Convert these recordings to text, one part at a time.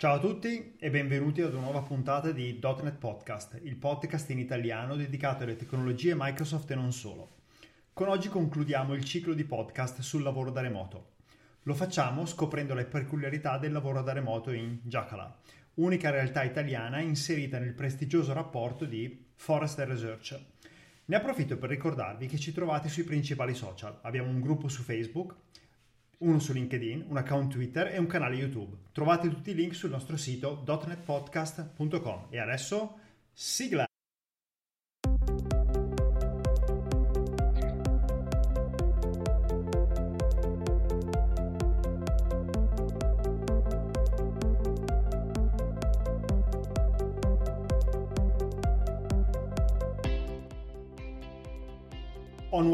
Ciao a tutti e benvenuti ad una nuova puntata di .NET Podcast, il podcast in italiano dedicato alle tecnologie Microsoft e non solo. Con oggi concludiamo il ciclo di podcast sul lavoro da remoto. Lo facciamo scoprendo le peculiarità del lavoro da remoto in Jacala, unica realtà italiana inserita nel prestigioso rapporto di Forrester Research. Ne approfitto per ricordarvi che ci trovate sui principali social. Abbiamo un gruppo su Facebook, uno su LinkedIn, un account Twitter e un canale YouTube. Trovate tutti i link sul nostro sito dotnetpodcast.com. E adesso sigla!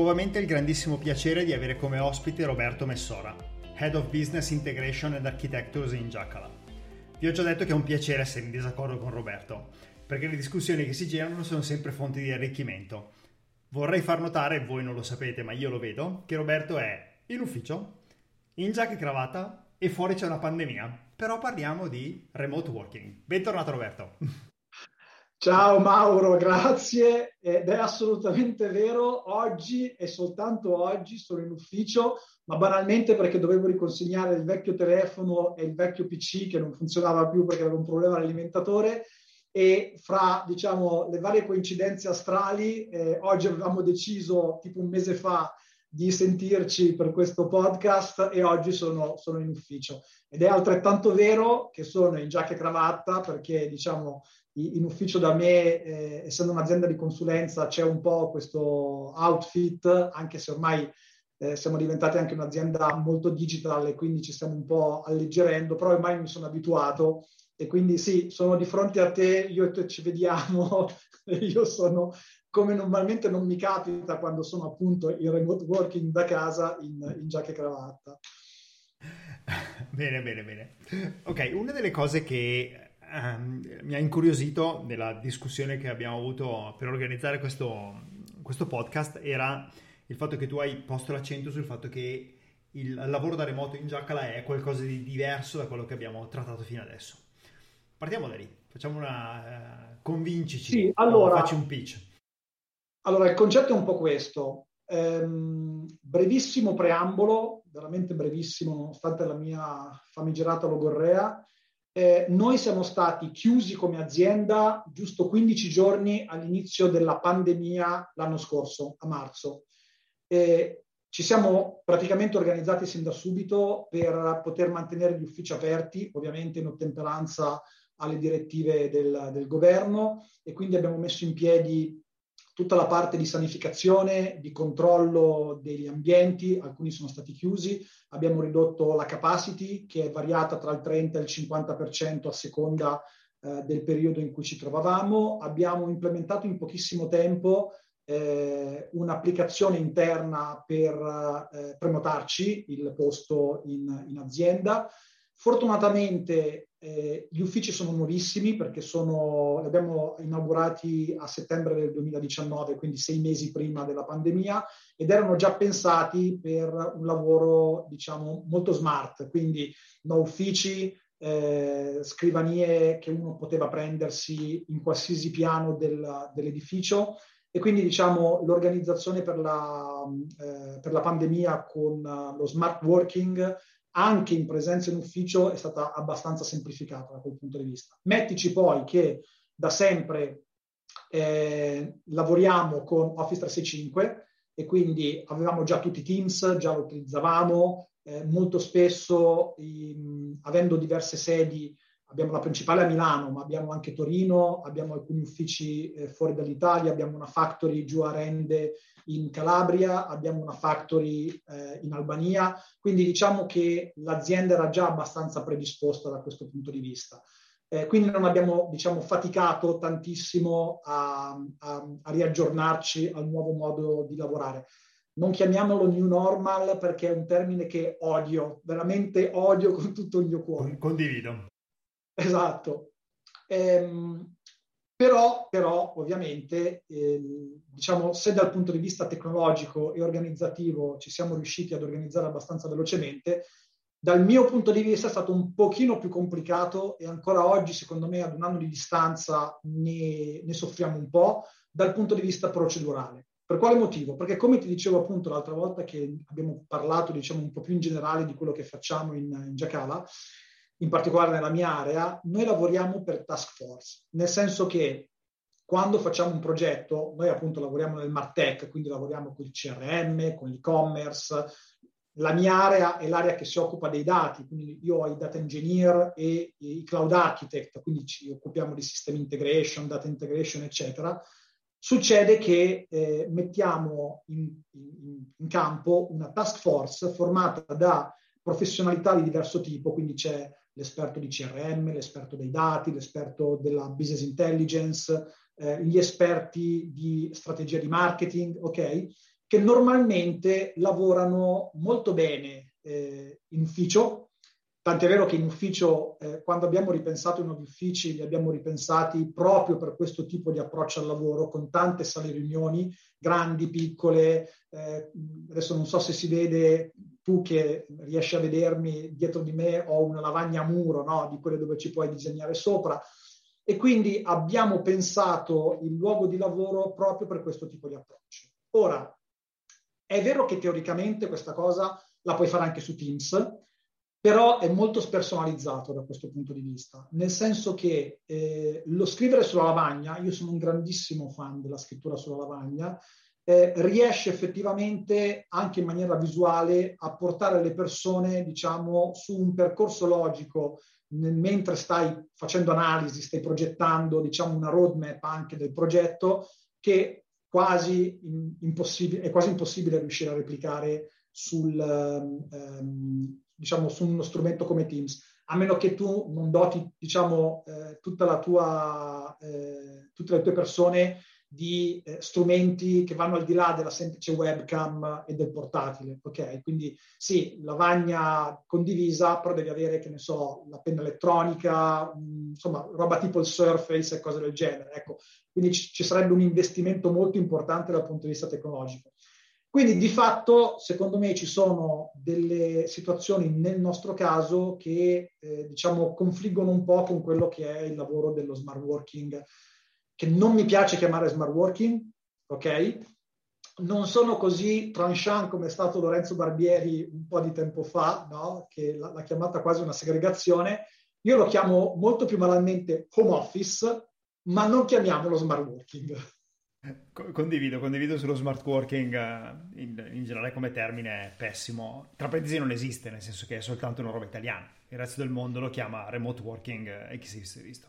Nuovamente il grandissimo piacere di avere come ospite Roberto Messora, Head of Business Integration and Architectures in Giacala. Vi ho già detto che è un piacere essere in disaccordo con Roberto, perché le discussioni che si girano sono sempre fonti di arricchimento. Vorrei far notare, voi non lo sapete ma io lo vedo, che Roberto è in ufficio, in giacca e cravatta e fuori c'è una pandemia. Però parliamo di remote working. Bentornato Roberto. Ciao Mauro, grazie. Ed è assolutamente vero, oggi e soltanto oggi sono in ufficio, ma banalmente perché dovevo riconsegnare il vecchio telefono e il vecchio PC che non funzionava più perché aveva un problema all'alimentatore e fra diciamo le varie coincidenze astrali eh, oggi avevamo deciso tipo un mese fa di sentirci per questo podcast e oggi sono, sono, in ufficio. Ed è altrettanto vero che sono in giacca e cravatta perché, diciamo, in ufficio da me, eh, essendo un'azienda di consulenza, c'è un po' questo outfit, anche se ormai eh, siamo diventati anche un'azienda molto digital e quindi ci stiamo un po' alleggerendo, però ormai mi sono abituato e quindi sì, sono di fronte a te, io e te ci vediamo, io sono come normalmente non mi capita quando sono appunto in remote working da casa in, in giacca e cravatta. Bene, bene, bene. Ok, una delle cose che um, mi ha incuriosito nella discussione che abbiamo avuto per organizzare questo, questo podcast era il fatto che tu hai posto l'accento sul fatto che il lavoro da remoto in Giacala è qualcosa di diverso da quello che abbiamo trattato fino adesso. Partiamo da lì, facciamo una... Uh, convincici, sì, allora, facci un pitch. Allora, il concetto è un po' questo. Ehm, brevissimo preambolo, veramente brevissimo, nonostante la mia famigerata logorrea. Eh, noi siamo stati chiusi come azienda giusto 15 giorni all'inizio della pandemia l'anno scorso, a marzo. Eh, ci siamo praticamente organizzati sin da subito per poter mantenere gli uffici aperti, ovviamente in ottemperanza alle direttive del, del governo e quindi abbiamo messo in piedi tutta la parte di sanificazione, di controllo degli ambienti, alcuni sono stati chiusi, abbiamo ridotto la capacity che è variata tra il 30 e il 50% a seconda eh, del periodo in cui ci trovavamo, abbiamo implementato in pochissimo tempo eh, un'applicazione interna per eh, prenotarci il posto in, in azienda. Fortunatamente eh, gli uffici sono nuovissimi perché sono, li abbiamo inaugurati a settembre del 2019, quindi sei mesi prima della pandemia, ed erano già pensati per un lavoro, diciamo, molto smart, quindi no uffici, eh, scrivanie che uno poteva prendersi in qualsiasi piano del, dell'edificio. E quindi diciamo l'organizzazione per la, eh, per la pandemia con lo smart working anche in presenza in ufficio è stata abbastanza semplificata da quel punto di vista. Mettici poi che da sempre eh, lavoriamo con Office 365 e quindi avevamo già tutti i Teams, già lo utilizzavamo, eh, molto spesso in, avendo diverse sedi abbiamo la principale a Milano, ma abbiamo anche Torino, abbiamo alcuni uffici eh, fuori dall'Italia, abbiamo una factory giù a Rende in Calabria, abbiamo una factory eh, in Albania, quindi diciamo che l'azienda era già abbastanza predisposta da questo punto di vista. Eh, quindi non abbiamo diciamo, faticato tantissimo a, a, a riaggiornarci al nuovo modo di lavorare non chiamiamolo new normal perché è un termine che odio, veramente odio con tutto il mio cuore. Condivido. Esatto. Ehm, però, però, ovviamente, eh, diciamo, se dal punto di vista tecnologico e organizzativo ci siamo riusciti ad organizzare abbastanza velocemente, Dal mio punto di vista è stato un pochino più complicato e ancora oggi, secondo me, ad un anno di distanza ne, ne soffriamo un po' dal punto di vista procedurale. Per quale motivo? Perché come ti dicevo appunto l'altra volta che abbiamo parlato, diciamo, un po' più in generale di quello che facciamo in, in Giacala, in particolare nella mia area, noi lavoriamo per task force, nel senso che quando facciamo un progetto, noi appunto lavoriamo nel Martech, quindi lavoriamo con il CRM, con l'e-commerce, la mia area è l'area che si occupa dei dati, quindi io ho i data engineer e i cloud architect, quindi ci occupiamo di system integration, data integration, eccetera. Succede che eh, mettiamo in, in, in campo una task force formata da professionalità di diverso tipo, quindi c'è l'esperto di CRM, l'esperto dei dati, l'esperto della business intelligence, eh, gli esperti di strategia di marketing, ok? che normalmente lavorano molto bene eh, in ufficio, tant'è vero che in ufficio, eh, quando abbiamo ripensato i nuovi uffici, li abbiamo ripensati proprio per questo tipo di approccio al lavoro, con tante sale riunioni, grandi, piccole, eh, adesso non so se si vede, tu che riesci a vedermi dietro di me, ho una lavagna a muro, no? di quelle dove ci puoi disegnare sopra, e quindi abbiamo pensato il luogo di lavoro proprio per questo tipo di approccio. Ora, è vero che teoricamente questa cosa la puoi fare anche su Teams, però è molto spersonalizzato da questo punto di vista, nel senso che eh, lo scrivere sulla lavagna, io sono un grandissimo fan della scrittura sulla lavagna, eh, riesce effettivamente anche in maniera visuale a portare le persone, diciamo, su un percorso logico mentre stai facendo analisi, stai progettando, diciamo, una roadmap anche del progetto che quasi impossibile, è quasi impossibile riuscire a replicare sul, ehm, diciamo, su uno strumento come Teams, a meno che tu non doti diciamo, eh, tua, eh, tutte le tue persone di eh, strumenti che vanno al di là della semplice webcam e del portatile, ok? Quindi sì, lavagna condivisa, però devi avere, che ne so, la penna elettronica, mh, mm, insomma, roba tipo il Surface e cose del genere, ecco. Quindi ci, ci sarebbe un investimento molto importante dal punto di vista tecnologico. Quindi di fatto, secondo me, ci sono delle situazioni nel nostro caso che, eh, diciamo, confliggono un po' con quello che è il lavoro dello smart working che non mi piace chiamare smart working, ok? Non sono così tranchant come è stato Lorenzo Barbieri un po' di tempo fa, no? che l'ha, chiamata quasi una segregazione. Io lo chiamo molto più banalmente home office, ma non chiamiamolo smart working. Condivido, condivido sullo smart working eh, in, in, generale come termine pessimo. Tra parentesi non esiste, nel senso che è soltanto una roba italiana. Il resto del mondo lo chiama remote working eh, e chi si è visto.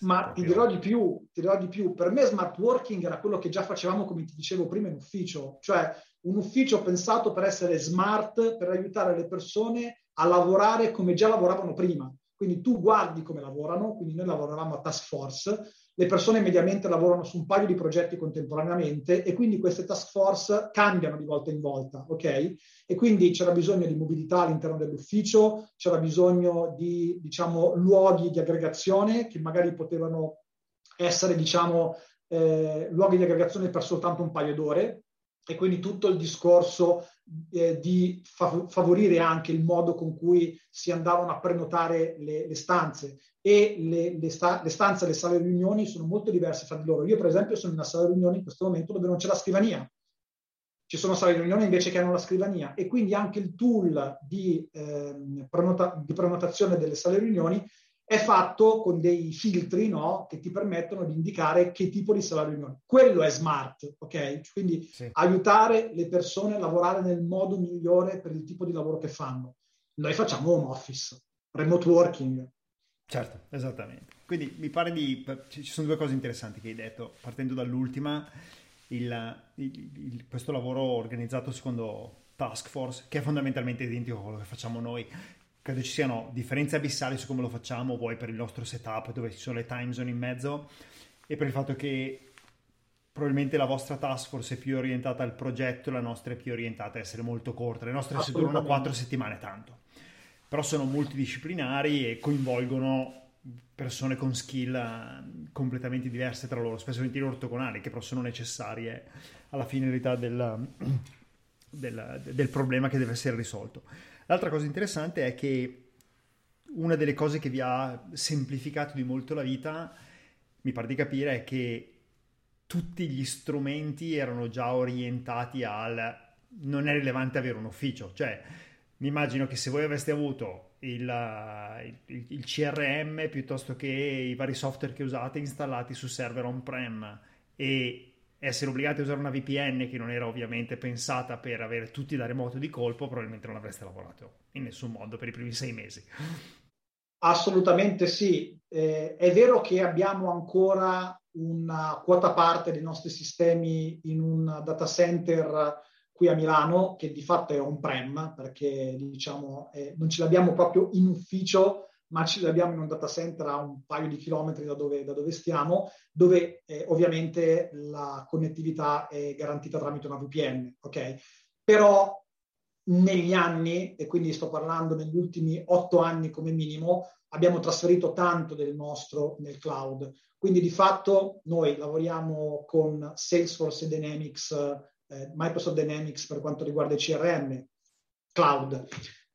Ma proprio... ti dirò di più, ti dirò di più. Per me smart working era quello che già facevamo, come ti dicevo prima, in ufficio. Cioè un ufficio pensato per essere smart, per aiutare le persone a lavorare come già lavoravano prima. Quindi tu guardi come lavorano, quindi noi lavoravamo a task force, le persone mediamente lavorano su un paio di progetti contemporaneamente e quindi queste task force cambiano di volta in volta, ok? E quindi c'era bisogno di mobilità all'interno dell'ufficio, c'era bisogno di, diciamo, luoghi di aggregazione che magari potevano essere, diciamo, eh, luoghi di aggregazione per soltanto un paio d'ore, e quindi tutto il discorso eh, di fa- favorire anche il modo con cui si andavano a prenotare le, le stanze e le, le, sta- le, stanze e le sale riunioni sono molto diverse fra di loro. Io per esempio sono in una sala riunioni in questo momento dove non c'è la scrivania. Ci sono sale riunioni invece che hanno la scrivania e quindi anche il tool di, eh, prenota- di prenotazione delle sale riunioni è fatto con dei filtri no, che ti permettono di indicare che tipo di salario riunione. Quello è smart, ok? Quindi sì. aiutare le persone a lavorare nel modo migliore per il tipo di lavoro che fanno. Noi facciamo home office, remote working. Certo, esattamente. Quindi mi pare di... ci sono due cose interessanti che hai detto, partendo dall'ultima, il, il, il, questo lavoro organizzato secondo task force, che è fondamentalmente identico a quello che facciamo noi, credo ci siano differenze abissali su come lo facciamo, vuoi per il nostro setup dove ci sono le time zone in mezzo e per il fatto che probabilmente la vostra task force è più orientata al progetto, la nostra è più orientata a essere molto corta, le nostre si durano quattro settimane tanto, però sono multidisciplinari e coinvolgono persone con skill eh, completamente diverse tra loro, spesso ortogonali, che però sono necessarie alla finalità del, del, del problema che deve essere risolto. L'altra cosa interessante è che una delle cose che vi ha semplificato di molto la vita, mi pare di capire, è che tutti gli strumenti erano già orientati al non è rilevante avere un ufficio, cioè mi immagino che se voi aveste avuto il, il, il, CRM piuttosto che i vari software che usate installati su server on-prem e essere obbligati a usare una VPN che non era ovviamente pensata per avere tutti da remoto di colpo, probabilmente non avreste lavorato in nessun modo per i primi sei mesi. Assolutamente sì. Eh, è vero che abbiamo ancora una quota parte dei nostri sistemi in un data center qui a Milano, che di fatto è on-prem, perché diciamo, eh, non ce l'abbiamo proprio in ufficio, ma ce l'abbiamo in un data center a un paio di chilometri da dove, da dove stiamo, dove eh, ovviamente la connettività è garantita tramite una VPN, ok? Però negli anni, e quindi sto parlando negli ultimi otto anni come minimo, abbiamo trasferito tanto del nostro nel cloud. Quindi di fatto noi lavoriamo con Salesforce e Dynamics, eh, Microsoft Dynamics per quanto riguarda i CRM, cloud.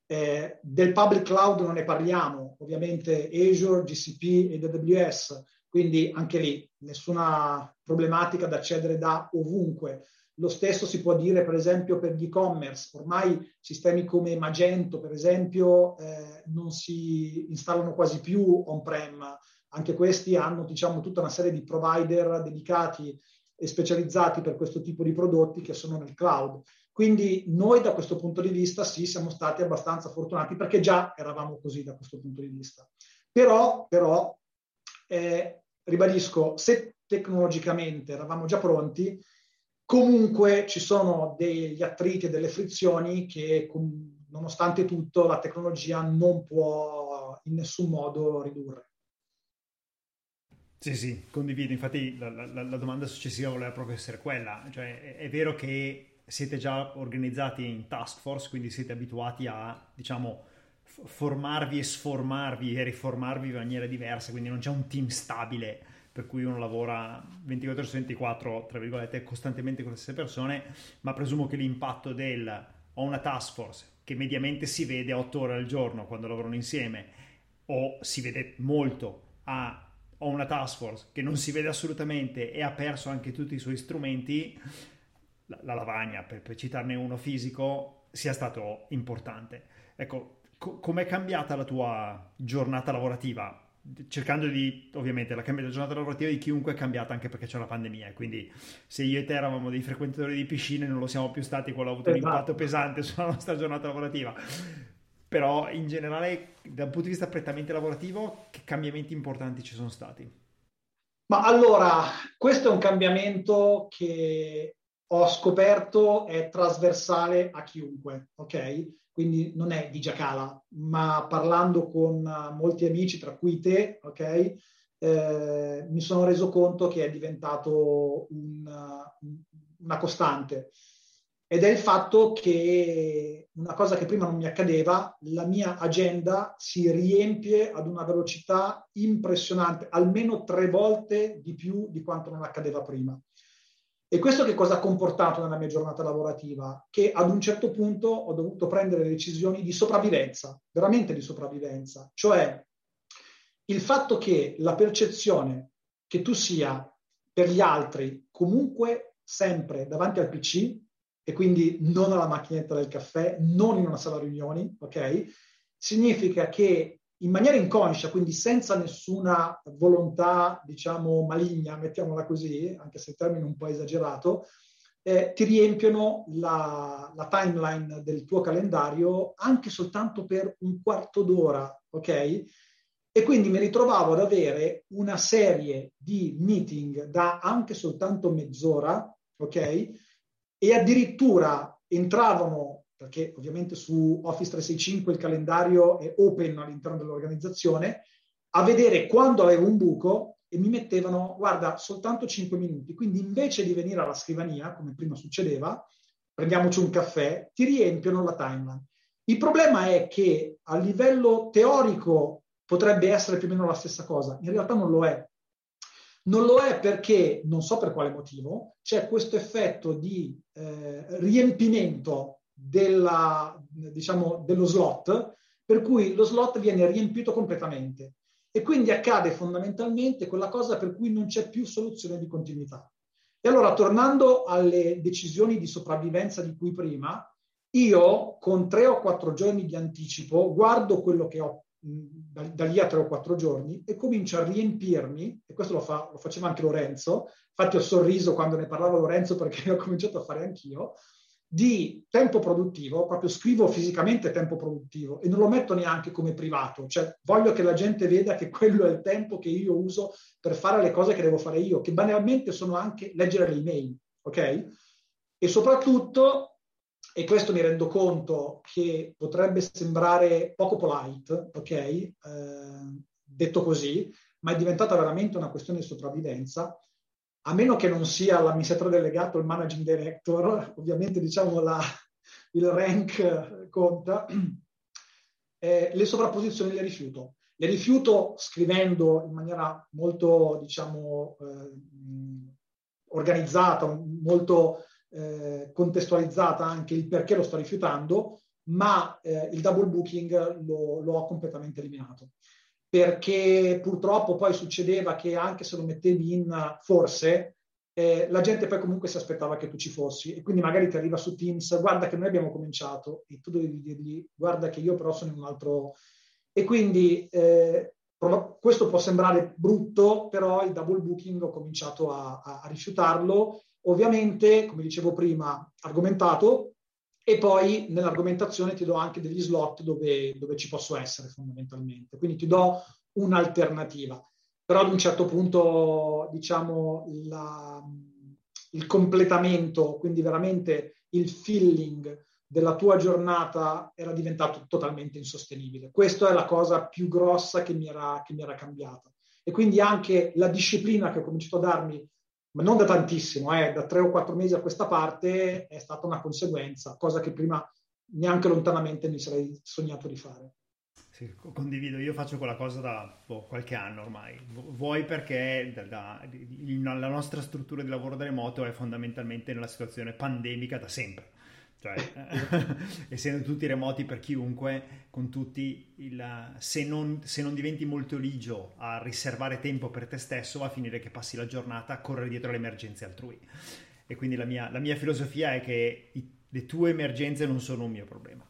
Eh, del public cloud non ne parliamo, ovviamente Azure, GCP ed AWS, quindi anche lì nessuna problematica da accedere da ovunque. Lo stesso si può dire per esempio per gli e-commerce, ormai sistemi come Magento per esempio eh, non si installano quasi più on-prem, anche questi hanno diciamo tutta una serie di provider dedicati specializzati per questo tipo di prodotti che sono nel cloud. Quindi noi da questo punto di vista sì, siamo stati abbastanza fortunati perché già eravamo così da questo punto di vista. Però, però eh, ribadisco, se tecnologicamente eravamo già pronti, Comunque ci sono degli attriti e delle frizioni che, nonostante tutto, la tecnologia non può in nessun modo ridurre. Sì, sì, condivido. Infatti la, la, la domanda successiva voleva proprio essere quella. Cioè, è, è, vero che siete già organizzati in task force, quindi siete abituati a, diciamo, formarvi e sformarvi e riformarvi in maniera diversa, quindi non c'è un team stabile per cui uno lavora 24 ore su 24, tra virgolette, costantemente con le stesse persone, ma presumo che l'impatto del ho una task force che mediamente si vede 8 ore al giorno quando lavorano insieme, o si vede molto a ho una task force che non si vede assolutamente e ha perso anche tutti i suoi strumenti, la, la lavagna, per, per, citarne uno fisico, sia stato importante. Ecco, co- com'è cambiata la tua giornata lavorativa? cercando di, ovviamente, la, la giornata lavorativa di chiunque è cambiata anche perché c'è la pandemia. Quindi, se io e te eravamo dei frequentatori di piscine, non lo siamo più stati, quello ha avuto esatto. un impatto pesante sulla nostra giornata lavorativa. Però, in generale, da un punto di vista prettamente lavorativo, che cambiamenti importanti ci sono stati? Ma allora, questo è un cambiamento che ho scoperto è trasversale a chiunque, ok? quindi non è di Giacala, ma parlando con molti amici, tra cui te, ok, eh, mi sono reso conto che è diventato una, una costante. Ed è il fatto che una cosa che prima non mi accadeva, la mia agenda si riempie ad una velocità impressionante, almeno tre volte di più di quanto non accadeva prima. E questo che cosa ha comportato nella mia giornata lavorativa? Che ad un certo punto ho dovuto prendere decisioni di sopravvivenza, veramente di sopravvivenza, cioè il fatto che la percezione che tu sia per gli altri comunque sempre davanti al PC e quindi non alla macchinetta del caffè, non in una sala riunioni, ok? Significa che in maniera inconscia, quindi senza nessuna volontà, diciamo, maligna, mettiamola così, anche se il termine è un po' esagerato, eh, ti riempiono la, la, timeline del tuo calendario anche soltanto per un quarto d'ora, ok? E quindi mi ritrovavo ad avere una serie di meeting da anche soltanto mezz'ora, ok? E addirittura entravano perché ovviamente su Office 365 il calendario è open all'interno dell'organizzazione, a vedere quando avevo un buco e mi mettevano, guarda, soltanto 5 minuti. Quindi invece di venire alla scrivania, come prima succedeva, prendiamoci un caffè, ti riempiono la timeline. Il problema è che a livello teorico potrebbe essere più o meno la stessa cosa, in realtà non lo è. Non lo è perché, non so per quale motivo, c'è questo effetto di eh, riempimento della, diciamo, dello slot, per cui lo slot viene riempito completamente. E quindi accade fondamentalmente quella cosa per cui non c'è più soluzione di continuità. E allora, tornando alle decisioni di sopravvivenza di cui prima, io con tre o quattro giorni di anticipo guardo quello che ho da, da, lì a tre o quattro giorni e comincio a riempirmi, e questo lo, fa, lo faceva anche Lorenzo, infatti ho sorriso quando ne parlava Lorenzo perché ho cominciato a fare anch'io, di tempo produttivo, proprio scrivo fisicamente tempo produttivo e non lo metto neanche come privato, cioè voglio che la gente veda che quello è il tempo che io uso per fare le cose che devo fare io, che banalmente sono anche leggere le email, ok? E soprattutto e questo mi rendo conto che potrebbe sembrare poco polite, ok? Eh, detto così, ma è diventata veramente una questione di sopravvivenza, a meno che non sia l'amministratore delegato, il managing director, ovviamente diciamo la, il rank conta, eh, le sovrapposizioni le rifiuto. Le rifiuto scrivendo in maniera molto, diciamo, eh, organizzata, molto eh, contestualizzata anche il perché lo sto rifiutando, ma eh, il double booking lo, lo, ho completamente eliminato. Perché purtroppo poi succedeva che anche se lo mettevi in forse, eh, la gente poi comunque si aspettava che tu ci fossi e quindi magari ti arriva su Teams, guarda che noi abbiamo cominciato e tu devi dirgli, guarda che io però sono in un altro... E quindi eh, questo può sembrare brutto, però il double booking ho cominciato a, a, a rifiutarlo Ovviamente, come dicevo prima, argomentato e poi nell'argomentazione ti do anche degli slot dove, dove ci posso essere fondamentalmente. Quindi ti do un'alternativa. Però ad un certo punto, diciamo, la, il completamento, quindi veramente il feeling della tua giornata era diventato totalmente insostenibile. Questa è la cosa più grossa che mi era, che mi era cambiata. E quindi anche la disciplina che ho cominciato a darmi ma non da tantissimo, eh, da tre o quattro mesi a questa parte è stata una conseguenza, cosa che prima neanche lontanamente mi sarei sognato di fare. Sì, condivido, io faccio quella cosa da boh, qualche anno ormai. Vuoi perché da, da, la nostra struttura di lavoro da remoto è fondamentalmente nella situazione pandemica da sempre cioè, essendo tutti remoti per chiunque, con tutti, il, se, non, se, non, diventi molto ligio a riservare tempo per te stesso, va a finire che passi la giornata a correre dietro le emergenze altrui. E quindi la mia, la mia filosofia è che i, le tue emergenze non sono un mio problema.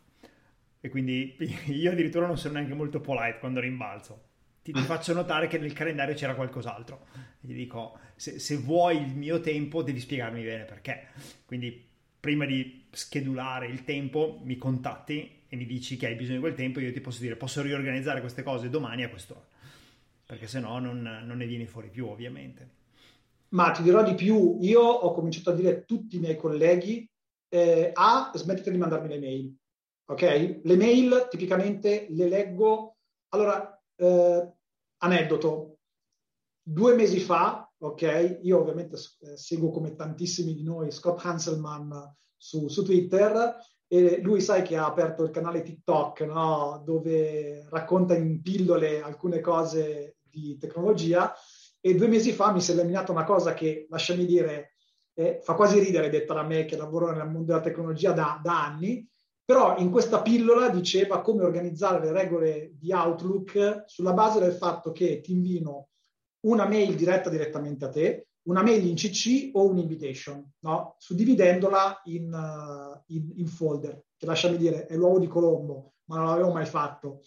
E quindi io addirittura non sono neanche molto polite quando rimbalzo. Ti, ti faccio notare che nel calendario c'era qualcos'altro. E gli dico, se, se vuoi il mio tempo devi spiegarmi bene perché. Quindi prima di schedulare il tempo mi contatti e mi dici che hai bisogno di quel tempo, io ti posso dire posso riorganizzare queste cose domani a quest'ora, perché se no non, non ne vieni fuori più ovviamente. Ma ti dirò di più, io ho cominciato a dire a tutti i miei colleghi, eh, A, smettete di mandarmi le mail, ok? Le mail tipicamente le leggo, allora, eh, aneddoto, due mesi fa ok? Io ovviamente eh, seguo come tantissimi di noi Scott Hanselman su, su, Twitter e lui sai che ha aperto il canale TikTok, no? Dove racconta in pillole alcune cose di tecnologia e due mesi fa mi si è illuminata una cosa che, lasciami dire, eh, fa quasi ridere detta da me che lavoro nel mondo della tecnologia da, da anni, però in questa pillola diceva come organizzare le regole di Outlook sulla base del fatto che ti invino una mail diretta direttamente a te, una mail in CC o un invitation, no? suddividendola in, uh, in, in, folder, che lasciami dire è l'uovo di Colombo, ma non l'avevo mai fatto.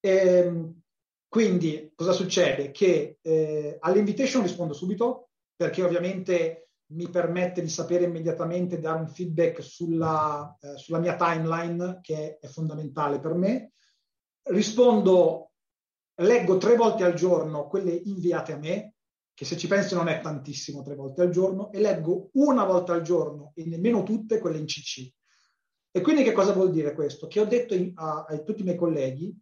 E, ehm, quindi cosa succede? Che eh, all'invitation rispondo subito, perché ovviamente mi permette di sapere immediatamente, dare un feedback sulla, eh, sulla mia timeline, che è fondamentale per me. Rispondo leggo tre volte al giorno quelle inviate a me, che se ci pensi non è tantissimo tre volte al giorno, e leggo una volta al giorno e nemmeno tutte quelle in CC. E quindi che cosa vuol dire questo? Che ho detto in, a, a, tutti i miei colleghi,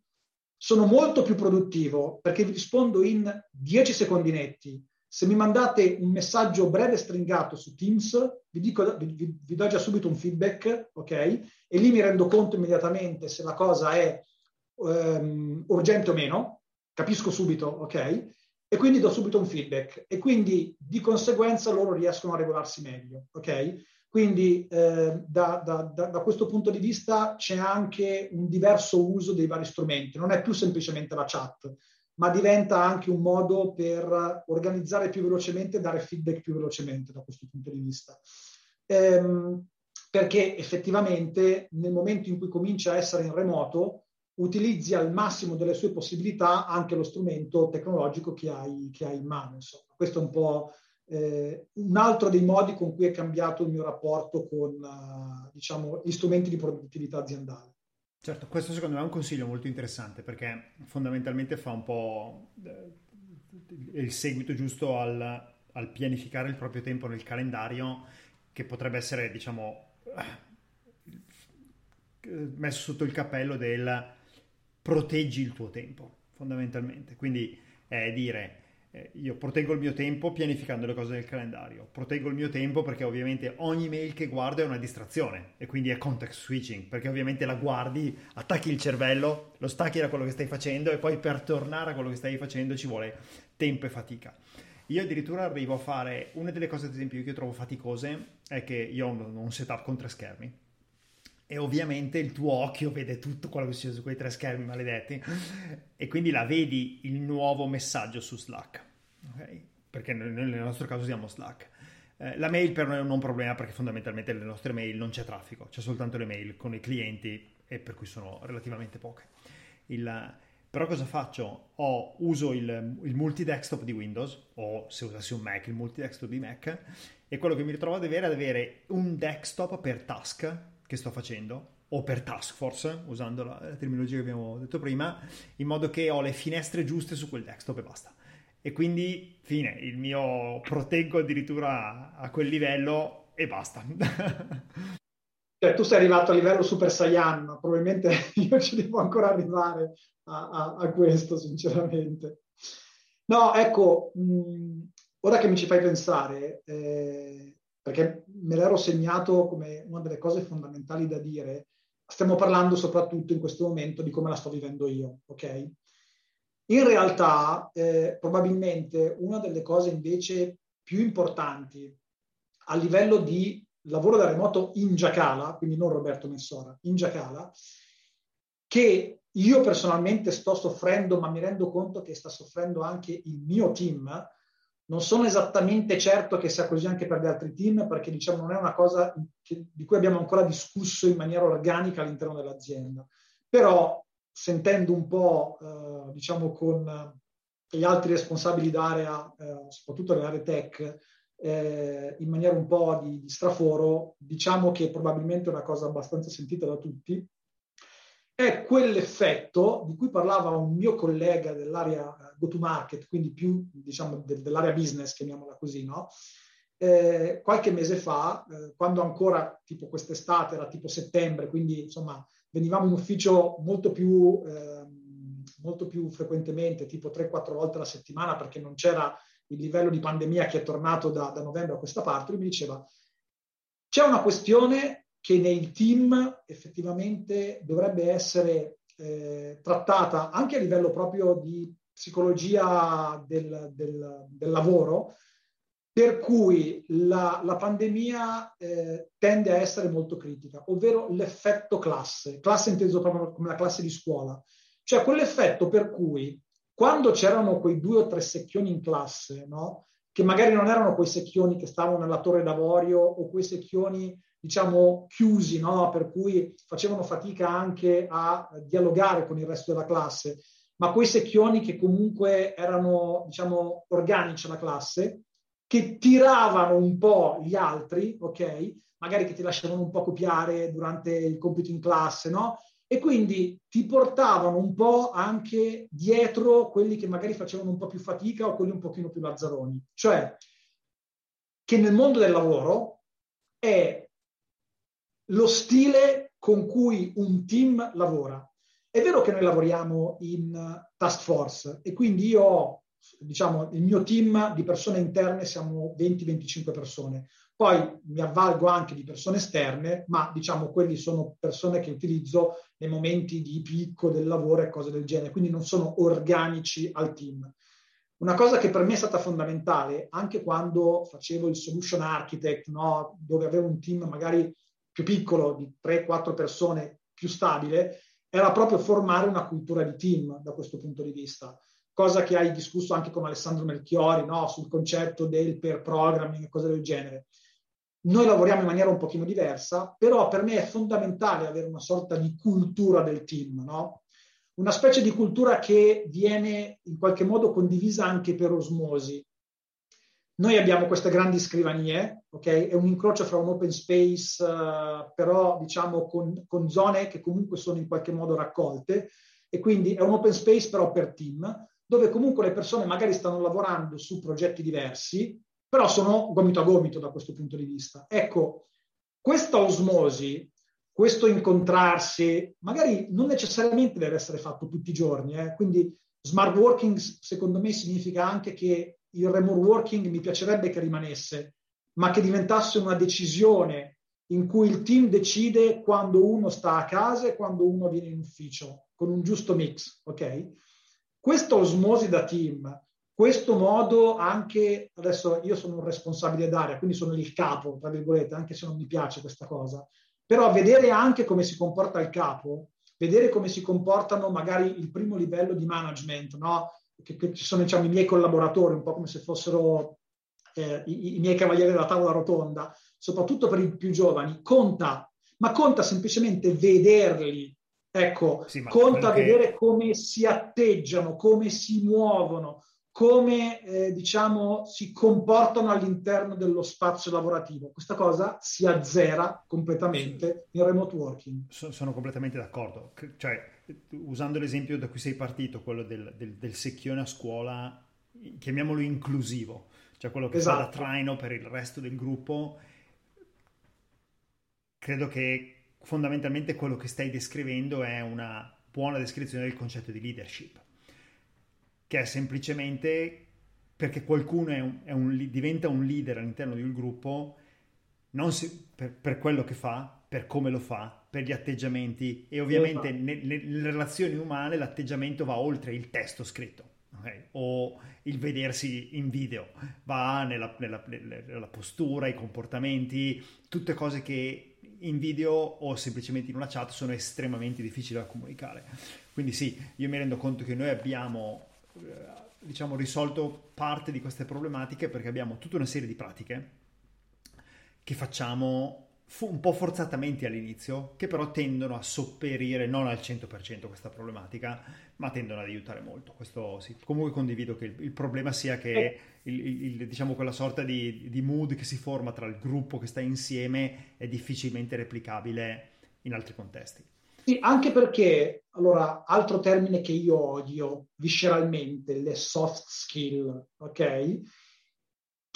sono molto più produttivo perché vi rispondo in 10 secondinetti. Se mi mandate un messaggio breve e stringato su Teams, vi, dico, vi, vi do già subito un feedback, ok? E lì mi rendo conto immediatamente se la cosa è um, urgente o meno, capisco subito, ok? E quindi do subito un feedback e quindi di conseguenza loro riescono a regolarsi meglio, ok? Quindi eh, da, da, da, da, questo punto di vista c'è anche un diverso uso dei vari strumenti, non è più semplicemente la chat, ma diventa anche un modo per organizzare più velocemente e dare feedback più velocemente da questo punto di vista. Ehm, perché effettivamente nel momento in cui comincia a essere in remoto, utilizzi al massimo delle sue possibilità anche lo strumento tecnologico che hai, che hai in mano. Insomma. Questo è un po' eh, un altro dei modi con cui è cambiato il mio rapporto con uh, diciamo, gli strumenti di produttività aziendale. Certo, questo secondo me è un consiglio molto interessante perché fondamentalmente fa un po' eh, il seguito giusto al, al pianificare il proprio tempo nel calendario che potrebbe essere, diciamo, eh, messo sotto il cappello del proteggi il tuo tempo, fondamentalmente. Quindi è dire eh, io proteggo il mio tempo pianificando le cose del calendario, proteggo il mio tempo perché ovviamente ogni mail che guardo è una distrazione e quindi è context switching, perché ovviamente la guardi, attacchi il cervello, lo stacchi da quello che stai facendo e poi per tornare a quello che stai facendo ci vuole tempo e fatica. Io addirittura arrivo a fare una delle cose, ad esempio, che io trovo faticose è che io ho un setup con tre schermi e ovviamente il tuo occhio vede tutto quello che succede su quei tre schermi maledetti e quindi la vedi il nuovo messaggio su Slack, okay? perché noi nel nostro caso usiamo Slack. Eh, la mail per noi è un non problema perché fondamentalmente nelle nostre mail non c'è traffico, c'è soltanto le mail con i clienti e per cui sono relativamente poche. Il, però cosa faccio? Ho, uso il, il multi-desktop di Windows o se usassi un Mac, il multi-desktop di Mac e quello che mi ritrovo ad avere è ad avere un desktop per task che sto facendo, o per task force, usando la, la terminologia che abbiamo detto prima, in modo che ho le finestre giuste su quel desktop e basta. E quindi, fine, il mio proteggo addirittura a, a quel livello e basta. Cioè, tu sei arrivato a livello Super Saiyan, ma probabilmente io ci devo ancora arrivare a, a, a questo, sinceramente. No, ecco, mh, ora che mi ci fai pensare, eh, perché me l'ero segnato come una delle cose fondamentali da dire. Stiamo parlando soprattutto in questo momento di come la sto vivendo io, ok? In realtà, eh, probabilmente una delle cose invece più importanti a livello di lavoro da remoto in Giacala, quindi non Roberto Messora, in Giacala, che io personalmente sto soffrendo, ma mi rendo conto che sta soffrendo anche il mio team, non sono esattamente certo che sia così anche per gli altri team, perché diciamo non è una cosa che, di cui abbiamo ancora discusso in maniera organica all'interno dell'azienda. Però sentendo un po', eh, diciamo, con gli altri responsabili d'area, eh, soprattutto le tech, eh, in maniera un po' di, di straforo, diciamo che probabilmente è una cosa abbastanza sentita da tutti, è quell'effetto di cui parlava un mio collega dell'area eh, go-to-market, quindi più diciamo de- dell'area business, chiamiamola così, no? Eh, qualche mese fa, eh, quando ancora tipo quest'estate era tipo settembre, quindi insomma venivamo in ufficio molto più, eh, molto più frequentemente, tipo 3-4 volte alla settimana, perché non c'era il livello di pandemia che è tornato da, da novembre a questa parte, lui mi diceva c'è una questione che nei team effettivamente dovrebbe essere eh, trattata anche a livello proprio di psicologia del, del, del lavoro, per cui la, la pandemia eh, tende a essere molto critica, ovvero l'effetto classe, classe inteso proprio come la classe di scuola, cioè quell'effetto per cui quando c'erano quei due o tre secchioni in classe, no? che magari non erano quei secchioni che stavano nella torre d'avorio o quei secchioni diciamo, chiusi, no? per cui facevano fatica anche a dialogare con il resto della classe, ma quei secchioni che comunque erano, diciamo, organici alla classe, che tiravano un po' gli altri, ok? Magari che ti lasciavano un po' copiare durante il compito in classe, no? E quindi ti portavano un po' anche dietro quelli che magari facevano un po' più fatica o quelli un pochino più lazzaroni. Cioè, che nel mondo del lavoro è lo stile con cui un team lavora. È vero che noi lavoriamo in task force e quindi io ho, diciamo, il mio team di persone interne siamo 20-25 persone. Poi mi avvalgo anche di persone esterne, ma diciamo quelli sono persone che utilizzo nei momenti di picco del lavoro e cose del genere, quindi non sono organici al team. Una cosa che per me è stata fondamentale, anche quando facevo il solution architect, no? dove avevo un team magari più piccolo, di 3-4 persone, più stabile, era proprio formare una cultura di team da questo punto di vista. Cosa che hai discusso anche con Alessandro Melchiori no? sul concetto del pair programming e cose del genere. Noi lavoriamo in maniera un pochino diversa, però per me è fondamentale avere una sorta di cultura del team, no? una specie di cultura che viene in qualche modo condivisa anche per osmosi. Noi abbiamo queste grandi scrivanie, ok? È un incrocio fra un open space, uh, però diciamo con, con, zone che comunque sono in qualche modo raccolte, e quindi è un open space però per team, dove comunque le persone magari stanno lavorando su progetti diversi, però sono gomito a gomito da questo punto di vista. Ecco, questa osmosi questo incontrarsi magari non necessariamente deve essere fatto tutti i giorni, eh? quindi smart working secondo me significa anche che il remote working mi piacerebbe che rimanesse, ma che diventasse una decisione in cui il team decide quando uno sta a casa e quando uno viene in ufficio, con un giusto mix, ok? Questa osmosi da team, questo modo anche, adesso io sono un responsabile d'area, quindi sono il capo, tra virgolette, anche se non mi piace questa cosa, però vedere anche come si comporta il capo, vedere come si comportano magari il primo livello di management, no? Che, che sono diciamo, i miei collaboratori, un po' come se fossero eh, i, i, miei cavalieri della tavola rotonda, soprattutto per i più giovani, conta, ma conta semplicemente vederli. Ecco, sì, conta perché... vedere come si atteggiano, come si muovono, come eh, diciamo, si comportano all'interno dello spazio lavorativo. Questa cosa si azzera completamente in remote working. Sono completamente d'accordo. Cioè, usando l'esempio da cui sei partito, quello del, del, del secchione a scuola, chiamiamolo inclusivo, cioè quello che esatto. fa da esatto. traino per il resto del gruppo, credo che fondamentalmente quello che stai descrivendo è una buona descrizione del concetto di leadership che è semplicemente perché qualcuno è un, è un, diventa un leader all'interno di un gruppo non si, per, per, quello che fa, per come lo fa, per gli atteggiamenti e ovviamente ne, nelle relazioni umane l'atteggiamento va oltre il testo scritto. Okay? o il vedersi in video, va nella, nella, nella, postura, i comportamenti, tutte cose che in video o semplicemente in una chat sono estremamente difficili da comunicare. Quindi sì, io mi rendo conto che noi abbiamo eh, diciamo, risolto parte di queste problematiche perché abbiamo tutta una serie di pratiche che facciamo un po' forzatamente all'inizio, che però tendono a sopperire non al 100% questa problematica, ma tendono ad aiutare molto. Questo sì. Comunque condivido che il, il problema sia che eh. il, il, diciamo quella sorta di, di mood che si forma tra il gruppo che sta insieme è difficilmente replicabile in altri contesti. Sì, anche perché, allora, altro termine che io odio visceralmente, le soft skill, ok?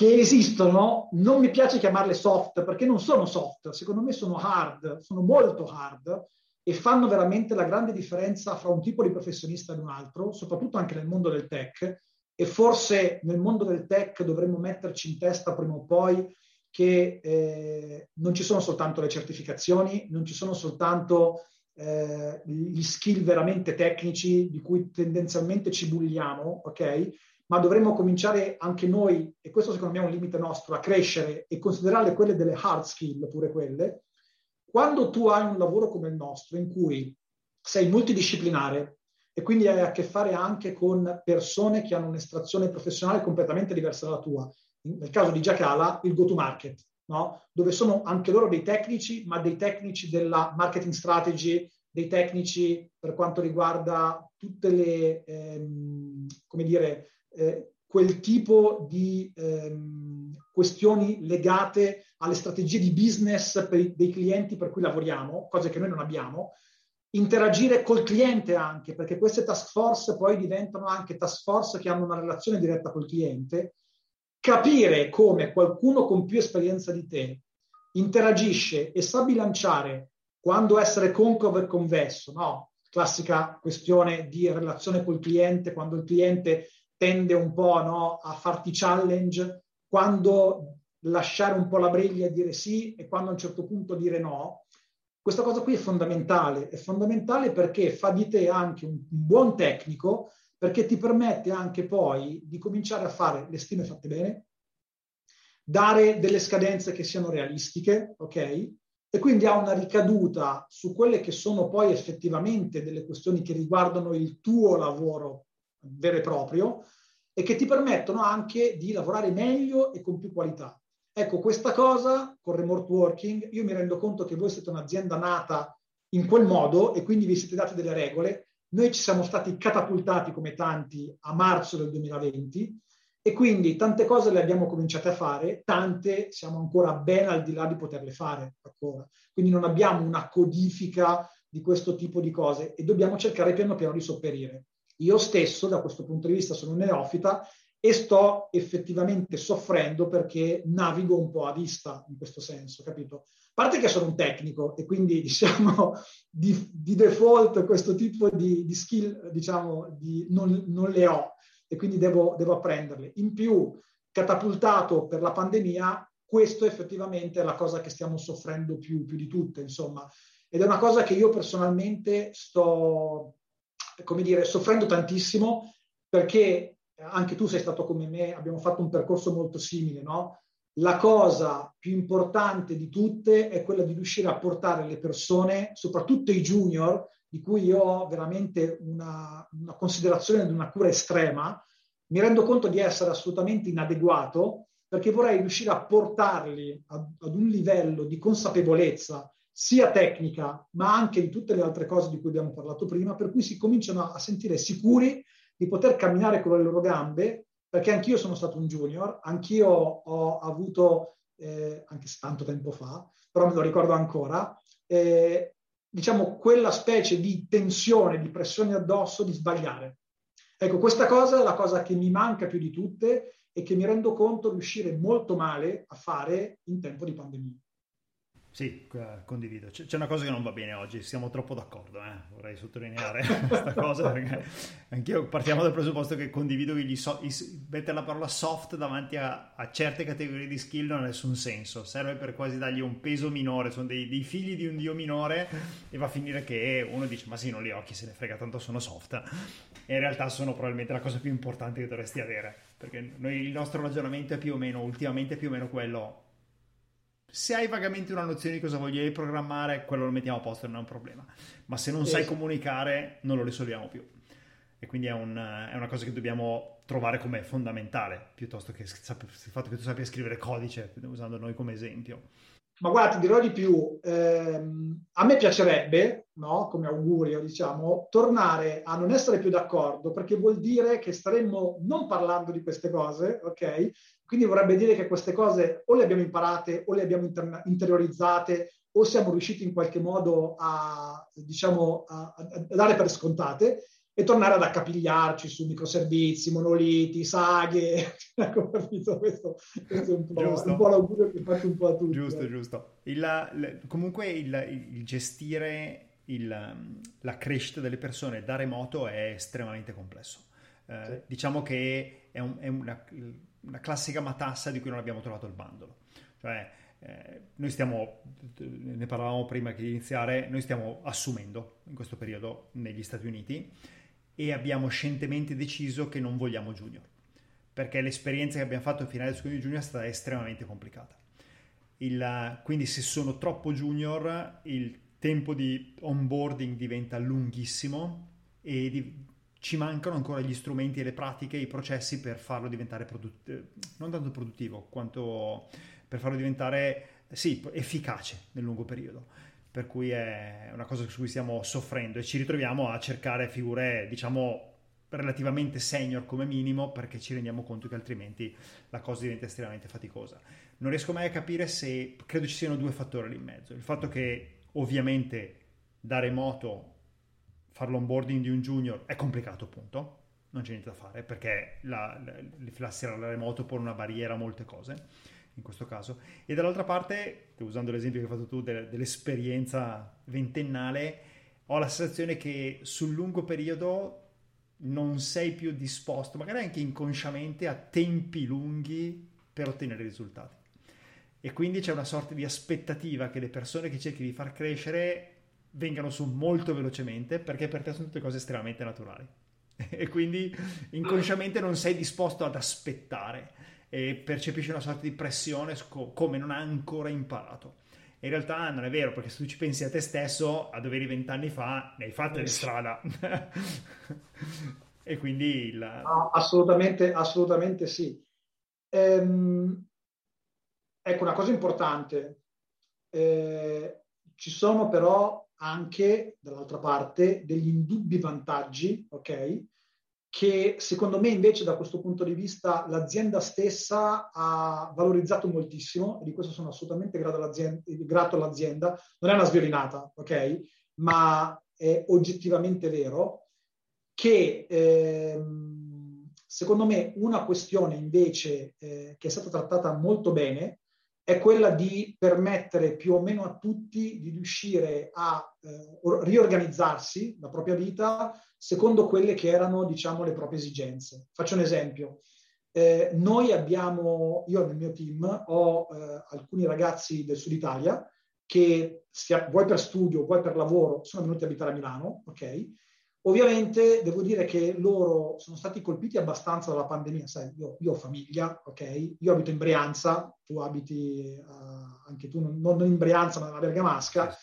Che esistono, non mi piace chiamarle soft perché non sono soft, secondo me sono hard, sono molto hard e fanno veramente la grande differenza fra un tipo di professionista e un altro, soprattutto anche nel mondo del tech. E forse nel mondo del tech dovremmo metterci in testa prima o poi che eh, non ci sono soltanto le certificazioni, non ci sono soltanto eh, gli skill veramente tecnici di cui tendenzialmente ci bulliamo, ok? Ma dovremmo cominciare anche noi, e questo secondo me è un limite nostro, a crescere e considerare quelle delle hard skill, pure quelle. Quando tu hai un lavoro come il nostro, in cui sei multidisciplinare e quindi hai a che fare anche con persone che hanno un'estrazione professionale completamente diversa dalla tua, nel caso di Giacala, il go-to-market, no? dove sono anche loro dei tecnici, ma dei tecnici della marketing strategy, dei tecnici per quanto riguarda tutte le, ehm, come dire, eh, quel tipo di ehm, questioni legate alle strategie di business per, dei clienti per cui lavoriamo, cose che noi non abbiamo, interagire col cliente anche, perché queste task force poi diventano anche task force che hanno una relazione diretta col cliente capire come qualcuno con più esperienza di te interagisce e sa bilanciare quando essere concavo e convesso, no? Classica questione di relazione col cliente, quando il cliente tende un po' no, a farti challenge, quando lasciare un po' la briglia e dire sì e quando a un certo punto dire no. Questa cosa qui è fondamentale, è fondamentale perché fa di te anche un buon tecnico, perché ti permette anche poi di cominciare a fare le stime fatte bene, dare delle scadenze che siano realistiche, ok? E quindi ha una ricaduta su quelle che sono poi effettivamente delle questioni che riguardano il tuo lavoro vero e proprio e che ti permettono anche di lavorare meglio e con più qualità. Ecco, questa cosa con remote working, io mi rendo conto che voi siete un'azienda nata in quel modo e quindi vi siete dati delle regole noi ci siamo stati catapultati come tanti a marzo del 2020 e quindi tante cose le abbiamo cominciate a fare, tante siamo ancora ben al di là di poterle fare ancora. Quindi non abbiamo una codifica di questo tipo di cose e dobbiamo cercare piano piano di sopperire. Io stesso, da questo punto di vista, sono un neofita e sto effettivamente soffrendo perché navigo un po' a vista in questo senso, capito? A parte che sono un tecnico e quindi diciamo di, di default questo tipo di, di skill diciamo di, non, non, le ho e quindi devo, devo apprenderle. In più, catapultato per la pandemia, questo effettivamente è la cosa che stiamo soffrendo più, più di tutte, insomma. Ed è una cosa che io personalmente sto, come dire, soffrendo tantissimo perché anche tu sei stato come me, abbiamo fatto un percorso molto simile, no? La cosa più importante di tutte è quella di riuscire a portare le persone, soprattutto i junior, di cui io ho veramente una, una considerazione di una cura estrema, mi rendo conto di essere assolutamente inadeguato perché vorrei riuscire a portarli ad, ad un livello di consapevolezza sia tecnica, ma anche di tutte le altre cose di cui abbiamo parlato prima, per cui si cominciano a sentire sicuri di poter camminare con le loro gambe, perché anch'io sono stato un junior, anch'io ho avuto, eh, anche se tanto tempo fa, però me lo ricordo ancora, eh, diciamo quella specie di tensione, di pressione addosso di sbagliare. Ecco, questa cosa è la cosa che mi manca più di tutte e che mi rendo conto riuscire molto male a fare in tempo di pandemia. Sì, condivido. C'è una cosa che non va bene oggi, siamo troppo d'accordo, eh? vorrei sottolineare questa cosa perché anch'io partiamo dal presupposto che condivido gli so- mettere la parola soft davanti a, a, certe categorie di skill non ha nessun senso, serve per quasi dargli un peso minore, sono dei, dei, figli di un dio minore e va a finire che uno dice ma sì non li ho, chi se ne frega, tanto sono soft e in realtà sono probabilmente la cosa più importante che dovresti avere perché noi, il nostro ragionamento è più o meno, ultimamente è più o meno quello se hai vagamente una nozione di cosa voglio programmare, quello lo mettiamo a posto, non è un problema. Ma se non sai comunicare, non lo risolviamo più. E quindi è, un, è, una cosa che dobbiamo trovare come fondamentale, piuttosto che il fatto che tu sappia scrivere codice, usando noi come esempio. Ma guarda, ti dirò di più, ehm, a me piacerebbe, no, come augurio, diciamo, tornare a non essere più d'accordo, perché vuol dire che staremmo non parlando di queste cose, ok? Quindi vorrebbe dire che queste cose o le abbiamo imparate o le abbiamo inter- interiorizzate o siamo riusciti in qualche modo a, diciamo, a, a dare per scontate e tornare ad accapigliarci su microservizi, monoliti, saghe. ecco? Questo, questo, è un po', un po', l'augurio che faccio un po' a tutti. Giusto, eh. giusto. Il, comunque il, il gestire il, la crescita delle persone da remoto è estremamente complesso. Eh, sì. Diciamo che è, un, è una, una, classica matassa di cui non abbiamo trovato il bandolo. Cioè, eh, noi stiamo, ne parlavamo prima che di iniziare, noi stiamo assumendo in questo periodo negli Stati Uniti e abbiamo scientemente deciso che non vogliamo junior, perché l'esperienza che abbiamo fatto in finale secondo junior è stata estremamente complicata. Il, quindi se sono troppo junior il tempo di onboarding diventa lunghissimo e di, ci mancano ancora gli strumenti e le pratiche, i processi per farlo diventare produttivo, non tanto produttivo quanto per farlo diventare sì, efficace nel lungo periodo per cui è una cosa su cui stiamo soffrendo e ci ritroviamo a cercare figure, diciamo, relativamente senior come minimo perché ci rendiamo conto che altrimenti la cosa diventa estremamente faticosa. Non riesco mai a capire se credo ci siano due fattori lì in mezzo. Il fatto che ovviamente da remoto fare l'onboarding di un junior è complicato, appunto, non c'è niente da fare perché la, la, la, la remoto pone una barriera a molte cose in questo caso. E dall'altra parte, usando l'esempio che hai fatto tu dell'esperienza ventennale, ho la sensazione che sul lungo periodo non sei più disposto, magari anche inconsciamente, a tempi lunghi per ottenere risultati. E quindi c'è una sorta di aspettativa che le persone che cerchi di far crescere vengano su molto velocemente perché per te sono tutte cose estremamente naturali. e quindi inconsciamente non sei disposto ad aspettare e percepisci una sorta di pressione come non ha ancora imparato. In realtà non è vero, perché se tu ci pensi a te stesso, a dove eri vent'anni fa, ne hai fatte di strada. e quindi il... no, assolutamente, assolutamente sì. Ehm, ecco, una cosa importante. Eh, ci sono però anche, dall'altra parte, degli indubbi vantaggi, ok? Che secondo me invece da questo punto di vista l'azienda stessa ha valorizzato moltissimo e di questo sono assolutamente grato all'azienda. Grato all'azienda. Non è una sviolinata, ok? Ma è oggettivamente vero che ehm, secondo me una questione invece eh, che è stata trattata molto bene è quella di permettere più o meno a tutti di riuscire a eh, riorganizzarsi la propria vita secondo quelle che erano, diciamo, le proprie esigenze. Faccio un esempio. Eh, noi abbiamo, io nel mio team ho eh, alcuni ragazzi del sud Italia che, sia, vuoi per studio, vuoi per lavoro, sono venuti a abitare a Milano, ok? Ovviamente devo dire che loro sono stati colpiti abbastanza dalla pandemia, sai, io, io ho famiglia, ok? Io abito in Brianza, tu abiti uh, anche tu, non, non, in Brianza ma nella Bergamasca,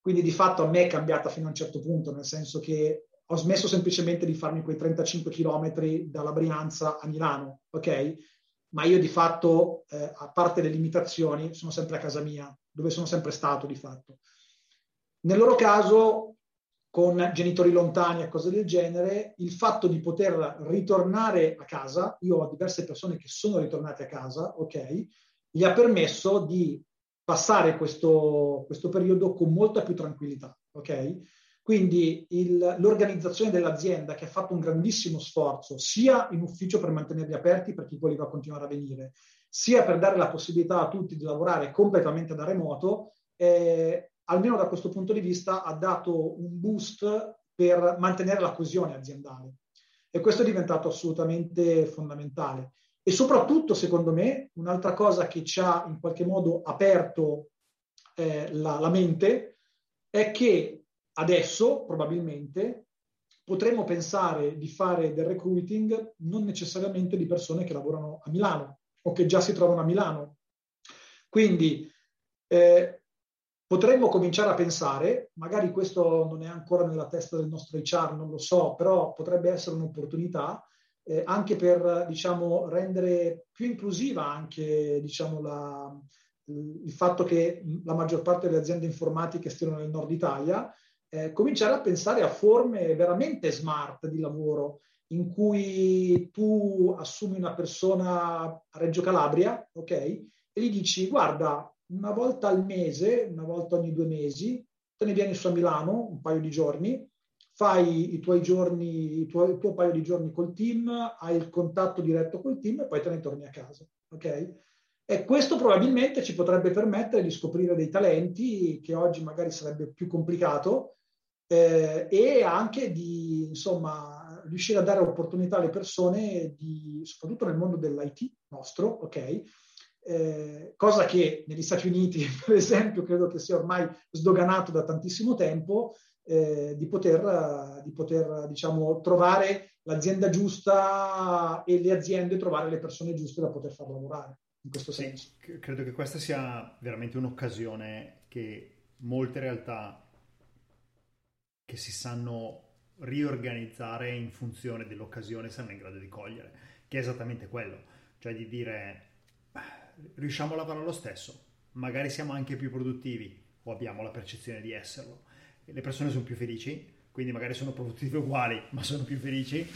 quindi di fatto a me è cambiata fino a un certo punto, nel senso che ho smesso semplicemente di farmi quei 35 km dalla Brianza a Milano, ok? Ma io di fatto, eh, a parte le limitazioni, sono sempre a casa mia, dove sono sempre stato di fatto. Nel loro caso con genitori lontani e cose del genere, il fatto di poter ritornare a casa, io ho diverse persone che sono ritornate a casa, ok, gli ha permesso di passare questo, questo periodo con molta più tranquillità, ok? Quindi il, l'organizzazione dell'azienda che ha fatto un grandissimo sforzo sia in ufficio per mantenerli aperti per chi voleva continuare a venire, sia per dare la possibilità a tutti di lavorare completamente da remoto, eh, almeno da questo punto di vista, ha dato un boost per mantenere la coesione aziendale. E questo è diventato assolutamente fondamentale. E soprattutto, secondo me, un'altra cosa che ci ha in qualche modo aperto eh, la, la mente è che adesso, probabilmente, potremmo pensare di fare del recruiting non necessariamente di persone che lavorano a Milano o che già si trovano a Milano. Quindi eh, potremmo cominciare a pensare, magari questo non è ancora nella testa del nostro HR, non lo so, però potrebbe essere un'opportunità eh, anche per diciamo, rendere più inclusiva anche diciamo, la, il fatto che la maggior parte delle aziende informatiche stiano nel nord Italia, eh, cominciare a pensare a forme veramente smart di lavoro in cui tu assumi una persona a Reggio Calabria, ok? E gli dici, guarda, una volta al mese, una volta ogni due mesi, te ne vieni su a Milano un paio di giorni, fai i tuoi giorni, il tuo, il tuo paio di giorni col team, hai il contatto diretto col team e poi te ne torni a casa. Ok? E questo probabilmente ci potrebbe permettere di scoprire dei talenti che oggi magari sarebbe più complicato eh, e anche di insomma riuscire a dare opportunità alle persone, di, soprattutto nel mondo dell'IT nostro, ok? Eh, cosa che negli Stati Uniti, per esempio, credo che sia ormai sdoganato da tantissimo tempo, eh, di poter, di poter diciamo, trovare l'azienda giusta e le aziende trovare le persone giuste da poter far lavorare. In questo sì, senso. Credo che questa sia veramente un'occasione che molte realtà che si sanno riorganizzare in funzione dell'occasione saranno in grado di cogliere, che è esattamente quello, cioè di dire riusciamo a lavorare lo stesso, magari siamo anche più produttivi o abbiamo la percezione di esserlo. Le persone sono più felici, quindi magari sono produttive uguali, ma sono più felici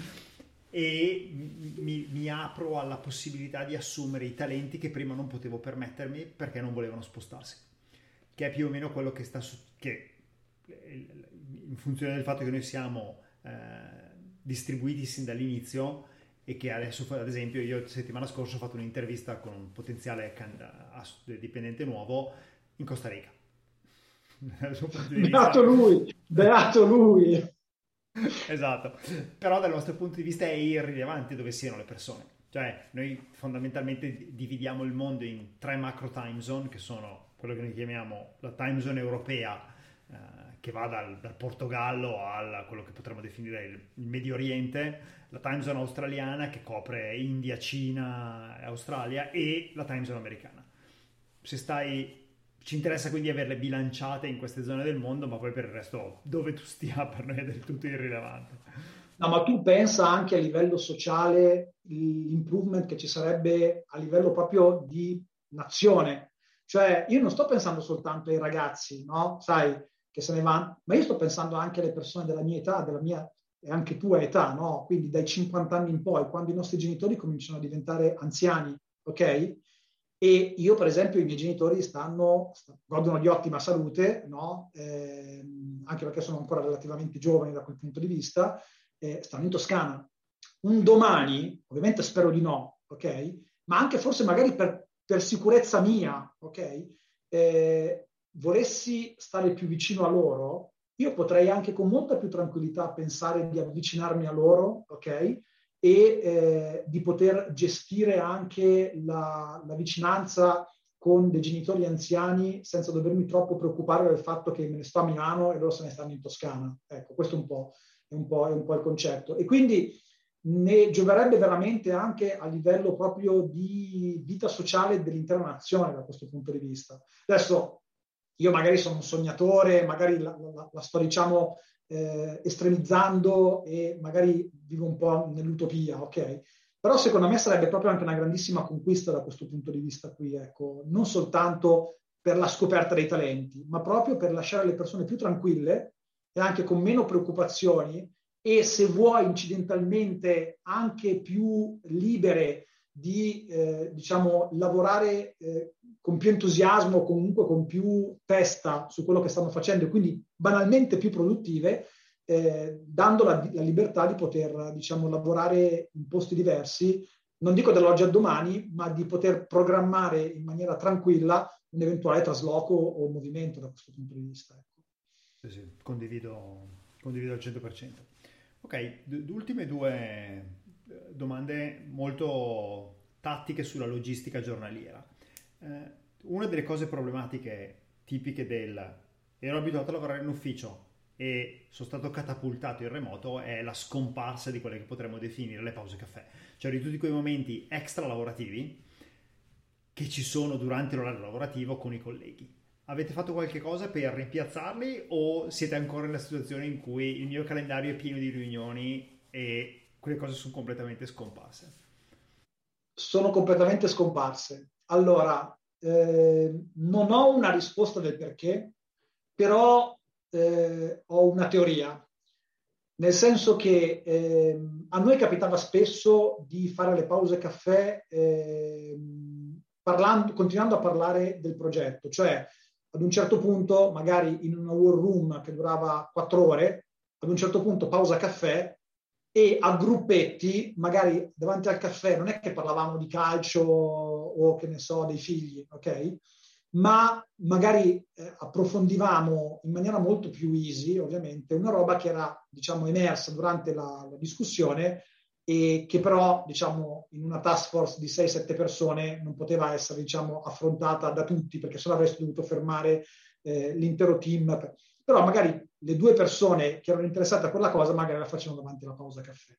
e mi, mi, apro alla possibilità di assumere i talenti che prima non potevo permettermi perché non volevano spostarsi, che è più o meno quello che sta su, che in funzione del fatto che noi siamo eh, distribuiti sin dall'inizio e che adesso, ad esempio, io settimana scorsa ho fatto un'intervista con un potenziale dipendente nuovo in Costa Rica. Beato lui, beato lui. esatto, però dal nostro punto di vista è irrilevante dove siano le persone. Cioè, noi fondamentalmente dividiamo il mondo in tre macro time zone, che sono quello che noi chiamiamo la time zone europea, eh, che va dal, dal, Portogallo a quello che potremmo definire il, il, Medio Oriente, la time zone australiana che copre India, Cina, Australia e la time zone americana. Se stai ci interessa quindi averle bilanciate in queste zone del mondo, ma poi per il resto dove tu stia per noi è del tutto irrilevante. No, ma tu pensa anche a livello sociale l'improvement che ci sarebbe a livello proprio di nazione. Cioè, io non sto pensando soltanto ai ragazzi, no? Sai, che se ne vanno, ma io sto pensando anche alle persone della mia età, della mia e anche tua età, no? Quindi dai 50 anni in poi, quando i nostri genitori cominciano a diventare anziani, ok? E io, per esempio, i miei genitori stanno, godono di ottima salute, no? eh, anche perché sono ancora relativamente giovani da quel punto di vista, eh, stanno in Toscana. Un domani, ovviamente spero di no, ok? Ma anche forse magari per, per sicurezza mia, ok? Eh, volessi stare più vicino a loro, io potrei anche con molta più tranquillità pensare di avvicinarmi a loro, ok? e eh, di poter gestire anche la, la, vicinanza con dei genitori anziani senza dovermi troppo preoccupare del fatto che me ne sto a Milano e loro se ne stanno in Toscana. Ecco, questo è un po', è un po', è un po il concetto. E quindi ne gioverebbe veramente anche a livello proprio di vita sociale dell'intera nazione da questo punto di vista. Adesso io magari sono un sognatore, magari la, la, la sto diciamo eh, estremizzando e magari vivo un po' nell'utopia, ok? Però secondo me sarebbe proprio anche una grandissima conquista da questo punto di vista qui, ecco, non soltanto per la scoperta dei talenti, ma proprio per lasciare le persone più tranquille e anche con meno preoccupazioni e se vuoi incidentalmente anche più libere di eh, diciamo lavorare eh, con più entusiasmo, comunque con più testa su quello che stanno facendo e quindi banalmente più produttive, eh, dando la, la, libertà di poter diciamo, lavorare in posti diversi, non dico dall'oggi al domani, ma di poter programmare in maniera tranquilla un eventuale trasloco o movimento da questo punto di vista. Ecco. Sì, sì, condivido, condivido al 100%. Ok, d- ultime due eh, domande molto tattiche sulla logistica giornaliera eh, una delle cose problematiche tipiche del ero abituato a lavorare in ufficio e sono stato catapultato in remoto è la scomparsa di quelle che potremmo definire le pause caffè, cioè di tutti quei momenti extra lavorativi che ci sono durante l'orario lavorativo con i colleghi. Avete fatto qualche cosa per rimpiazzarli o siete ancora nella situazione in cui il mio calendario è pieno di riunioni e quelle cose sono completamente scomparse? Sono completamente scomparse. Allora, eh, non ho una risposta del perché, però eh, ho una teoria. Nel senso che eh, a noi capitava spesso di fare le pause caffè ehm, parlando, continuando a parlare del progetto, cioè ad un certo punto, magari in una war room che durava quattro ore, ad un certo punto pausa caffè e a gruppetti, magari davanti al caffè, non è che parlavamo di calcio o che ne so, dei figli, ok? Ma magari eh, approfondivamo in maniera molto più easy, ovviamente, una roba che era, diciamo, emersa durante la, la discussione e che però, diciamo, in una task force di 6-7 persone non poteva essere, diciamo, affrontata da tutti, perché sennò avresti dovuto fermare eh, l'intero team. Però magari le due persone che erano interessate a quella cosa magari la facevano davanti alla pausa caffè.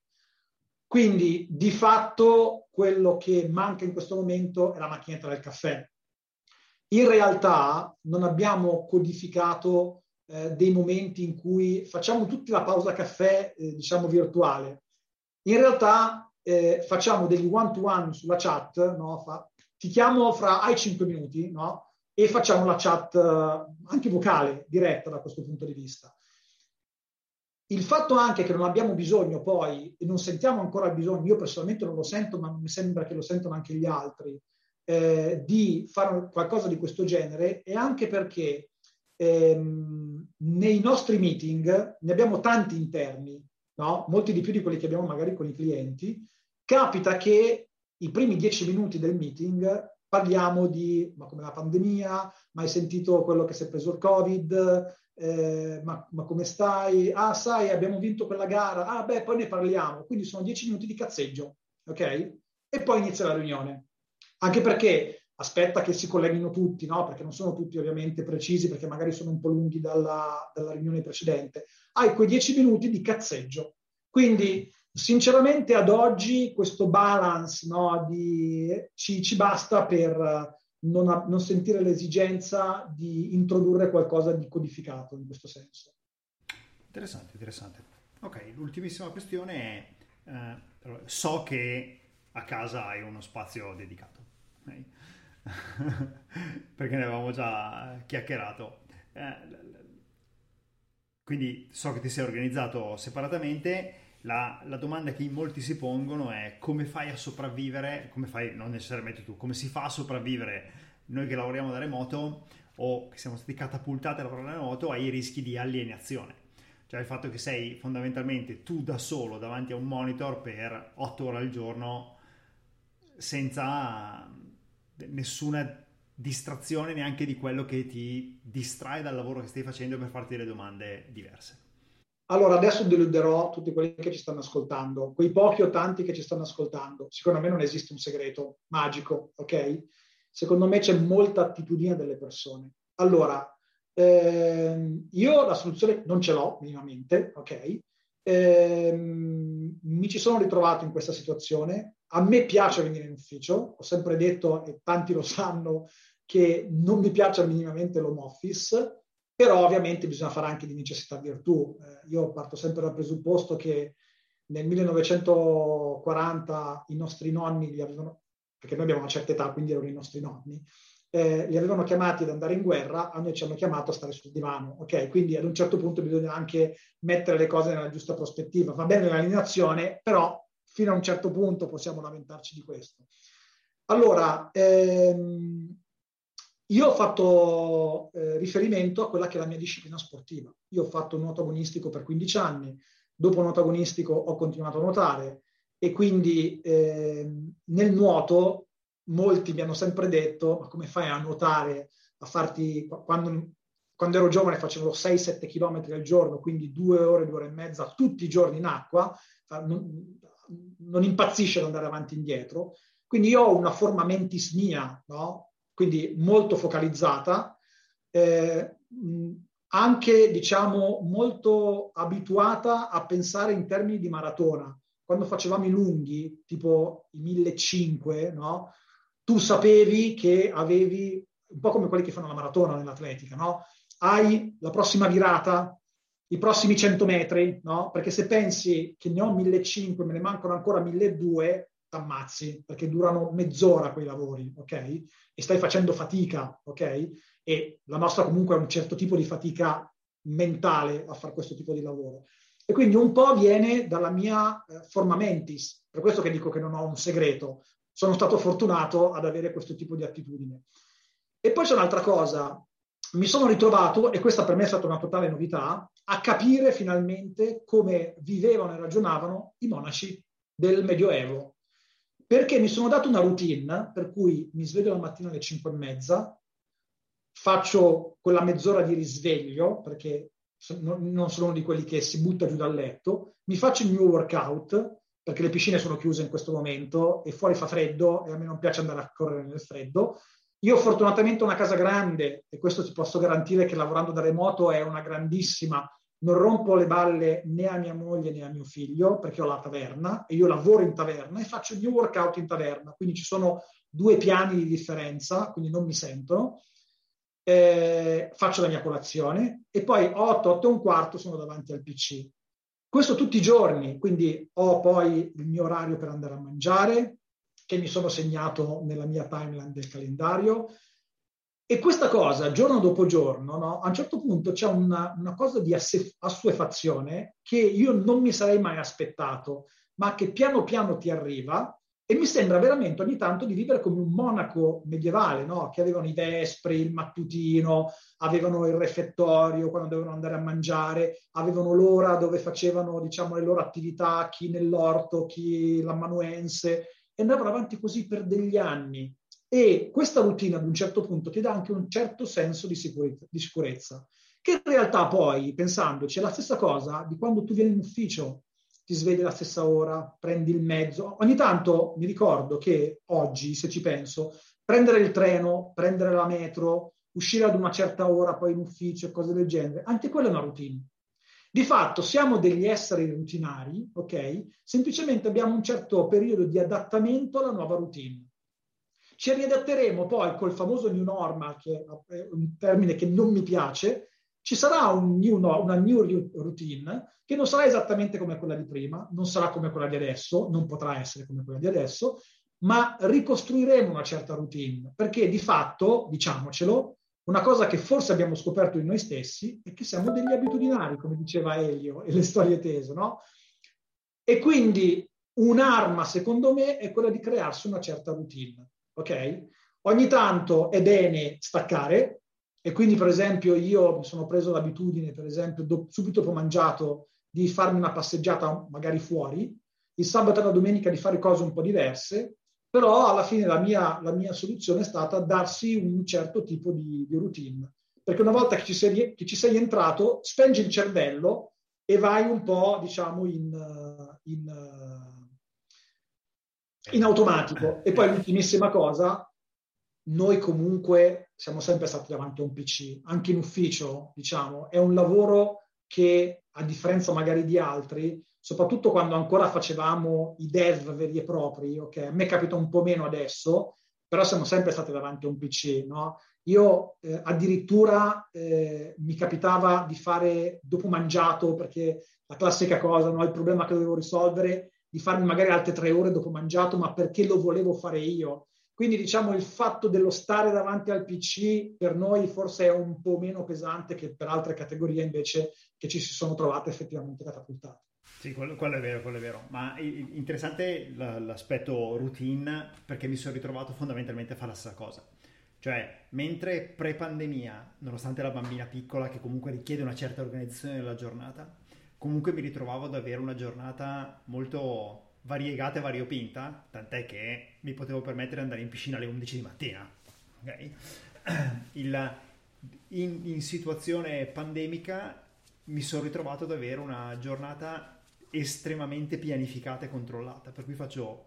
Quindi di fatto quello che manca in questo momento è la macchinetta del caffè. In realtà non abbiamo codificato eh, dei momenti in cui facciamo tutti la pausa caffè, eh, diciamo virtuale. In realtà eh, facciamo degli one-to-one sulla chat, no? Fa, ti chiamo fra ai 5 minuti, no? E facciamo la chat eh, anche vocale, diretta da questo punto di vista. Il fatto anche che non abbiamo bisogno poi, e non sentiamo ancora il bisogno, io personalmente non lo sento, ma mi sembra che lo sentono anche gli altri, eh, di fare qualcosa di questo genere, è anche perché ehm, nei nostri meeting ne abbiamo tanti interni, no? molti di più di quelli che abbiamo magari con i clienti, capita che i primi dieci minuti del meeting parliamo di ma come la pandemia, ma hai sentito quello che si è preso il Covid, eh, ma, ma, come stai? Ah, sai, abbiamo vinto quella gara, ah beh, poi ne parliamo. Quindi sono dieci minuti di cazzeggio, ok? E poi inizia la riunione. Anche perché aspetta che si colleghino tutti, no? perché non sono tutti ovviamente precisi, perché magari sono un po' lunghi dalla, dalla riunione precedente. Hai quei dieci minuti di cazzeggio. Quindi, sinceramente, ad oggi questo balance no, di, ci, ci, basta per non, non sentire l'esigenza di introdurre qualcosa di codificato in questo senso. Interessante, interessante. Ok, l'ultimissima questione è, eh, so che a casa hai uno spazio dedicato, okay? perché ne avevamo già chiacchierato. Eh, quindi so che ti sei organizzato separatamente. La, la, domanda che in molti si pongono è come fai a sopravvivere, come fai, non necessariamente tu, come si fa a sopravvivere noi che lavoriamo da remoto o che siamo stati catapultati a lavorare da remoto ai rischi di alienazione. Cioè il fatto che sei fondamentalmente tu da solo davanti a un monitor per 8 ore al giorno senza nessuna distrazione neanche di quello che ti distrae dal lavoro che stai facendo per farti delle domande diverse. Allora, adesso deluderò tutti quelli che ci stanno ascoltando, quei pochi o tanti che ci stanno ascoltando. Secondo me non esiste un segreto magico, ok? Secondo me c'è molta attitudine delle persone. Allora, ehm, io la soluzione non ce l'ho minimamente, ok? Ehm, mi ci sono ritrovato in questa situazione. A me piace venire in ufficio, ho sempre detto, e tanti lo sanno, che non mi piace minimamente l'home office, però ovviamente bisogna fare anche di necessità virtù. Eh, io parto sempre dal presupposto che nel 1940 i nostri nonni li avevano, perché noi abbiamo una certa età, quindi erano i nostri nonni, eh, li avevano chiamati ad andare in guerra, a noi ci hanno chiamato a stare sul divano. Ok, quindi ad un certo punto bisogna anche mettere le cose nella giusta prospettiva. Va bene l'alienazione, però fino a un certo punto possiamo lamentarci di questo. Allora, ehm, io ho fatto eh, riferimento a quella che è la mia disciplina sportiva. Io ho fatto nuoto agonistico per 15 anni, dopo nuoto agonistico ho continuato a nuotare e quindi eh, nel nuoto molti mi hanno sempre detto ma come fai a nuotare, a farti, quando, quando ero giovane facevo 6-7 km al giorno, quindi due ore, due ore e mezza tutti i giorni in acqua, non, non impazzisce ad andare avanti e indietro. Quindi io ho una forma mentis mia, no? Quindi molto focalizzata, eh, anche diciamo molto abituata a pensare in termini di maratona. Quando facevamo i lunghi, tipo i 1500, no? tu sapevi che avevi, un po' come quelli che fanno la maratona nell'atletica, no? Hai la prossima virata, i prossimi 100 metri, no? Perché se pensi che ne ho 1500, me ne mancano ancora 1200, t'ammazzi, perché durano mezz'ora quei lavori, ok? E stai facendo fatica, ok? E la nostra comunque è un certo tipo di fatica mentale a fare questo tipo di lavoro. E quindi un po' viene dalla mia eh, forma mentis, per questo che dico che non ho un segreto, sono stato fortunato ad avere questo tipo di attitudine. E poi c'è un'altra cosa, mi sono ritrovato, e questa per me è stata una totale novità, a capire finalmente come vivevano e ragionavano i monaci del Medioevo. Perché mi sono dato una routine per cui mi sveglio la mattina alle 5 e mezza, faccio quella mezz'ora di risveglio, perché non sono uno di quelli che si butta giù dal letto, mi faccio il mio workout, perché le piscine sono chiuse in questo momento e fuori fa freddo e a me non piace andare a correre nel freddo. Io fortunatamente ho una casa grande e questo ti posso garantire che lavorando da remoto è una grandissima. Non rompo le balle né a mia moglie né a mio figlio perché ho la taverna e io lavoro in taverna e faccio il mio workout in taverna, quindi ci sono due piani di differenza, quindi non mi sentono. Eh, faccio la mia colazione e poi 8, 8 e un quarto sono davanti al PC questo tutti i giorni, quindi ho poi il mio orario per andare a mangiare, che mi sono segnato nella mia timeline del calendario. E questa cosa, giorno dopo giorno, no, a un certo punto c'è una, una cosa di assuefazione che io non mi sarei mai aspettato, ma che piano piano ti arriva e mi sembra veramente ogni tanto di vivere come un monaco medievale, no? che avevano i vespri, il mattutino, avevano il refettorio quando dovevano andare a mangiare, avevano l'ora dove facevano diciamo, le loro attività, chi nell'orto, chi l'amanuense, e andavano avanti così per degli anni. E questa routine ad un certo punto ti dà anche un certo senso di sicurezza, di sicurezza che in realtà poi, pensandoci, è la stessa cosa di quando tu vieni in ufficio ti svegli alla stessa ora, prendi il mezzo. Ogni tanto mi ricordo che oggi, se ci penso, prendere il treno, prendere la metro, uscire ad una certa ora poi in ufficio, cose del genere, anche quella è una routine. Di fatto siamo degli esseri routinari, ok? Semplicemente abbiamo un certo periodo di adattamento alla nuova routine. Ci riadatteremo poi col famoso new normal, che è un termine che non mi piace, ci sarà un new, una new routine che non sarà esattamente come quella di prima, non sarà come quella di adesso, non potrà essere come quella di adesso, ma ricostruiremo una certa routine, perché di fatto, diciamocelo, una cosa che forse abbiamo scoperto in noi stessi è che siamo degli abitudinari, come diceva Elio e le storie tese, no? E quindi un'arma, secondo me, è quella di crearsi una certa routine, ok? Ogni tanto è bene staccare e quindi, per esempio, io mi sono preso l'abitudine, per esempio, do, subito dopo mangiato, di farmi una passeggiata magari fuori, il sabato e la domenica di fare cose un po' diverse però alla fine la mia, la mia soluzione è stata darsi un certo tipo di, di routine, perché una volta che ci, sei, che ci, sei, entrato, spengi il cervello e vai un po', diciamo, in, in, in automatico. E poi l'ultimissima cosa, noi comunque siamo sempre stati davanti a un PC, anche in ufficio, diciamo, è un lavoro che a differenza magari di altri soprattutto quando ancora facevamo i dev veri e propri, ok? A me capita un po' meno adesso, però siamo sempre stati davanti a un PC, no? Io eh, addirittura eh, mi capitava di fare dopo mangiato, perché la classica cosa, no? il problema che dovevo risolvere, di farmi magari altre tre ore dopo mangiato, ma perché lo volevo fare io. Quindi diciamo il fatto dello stare davanti al PC per noi forse è un po' meno pesante che per altre categorie invece che ci si sono trovate effettivamente catapultate. Sì, quello, quello, è vero, quello è vero. Ma interessante l'aspetto routine perché mi sono ritrovato fondamentalmente a fare la stessa cosa. Cioè, mentre pre-pandemia, nonostante la bambina piccola che comunque richiede una certa organizzazione della giornata, comunque mi ritrovavo ad avere una giornata molto variegata e variopinta, tant'è che mi potevo permettere di andare in piscina alle 11 di mattina. Okay? Il, in, in situazione pandemica mi sono ritrovato ad avere una giornata estremamente pianificata e controllata, per cui faccio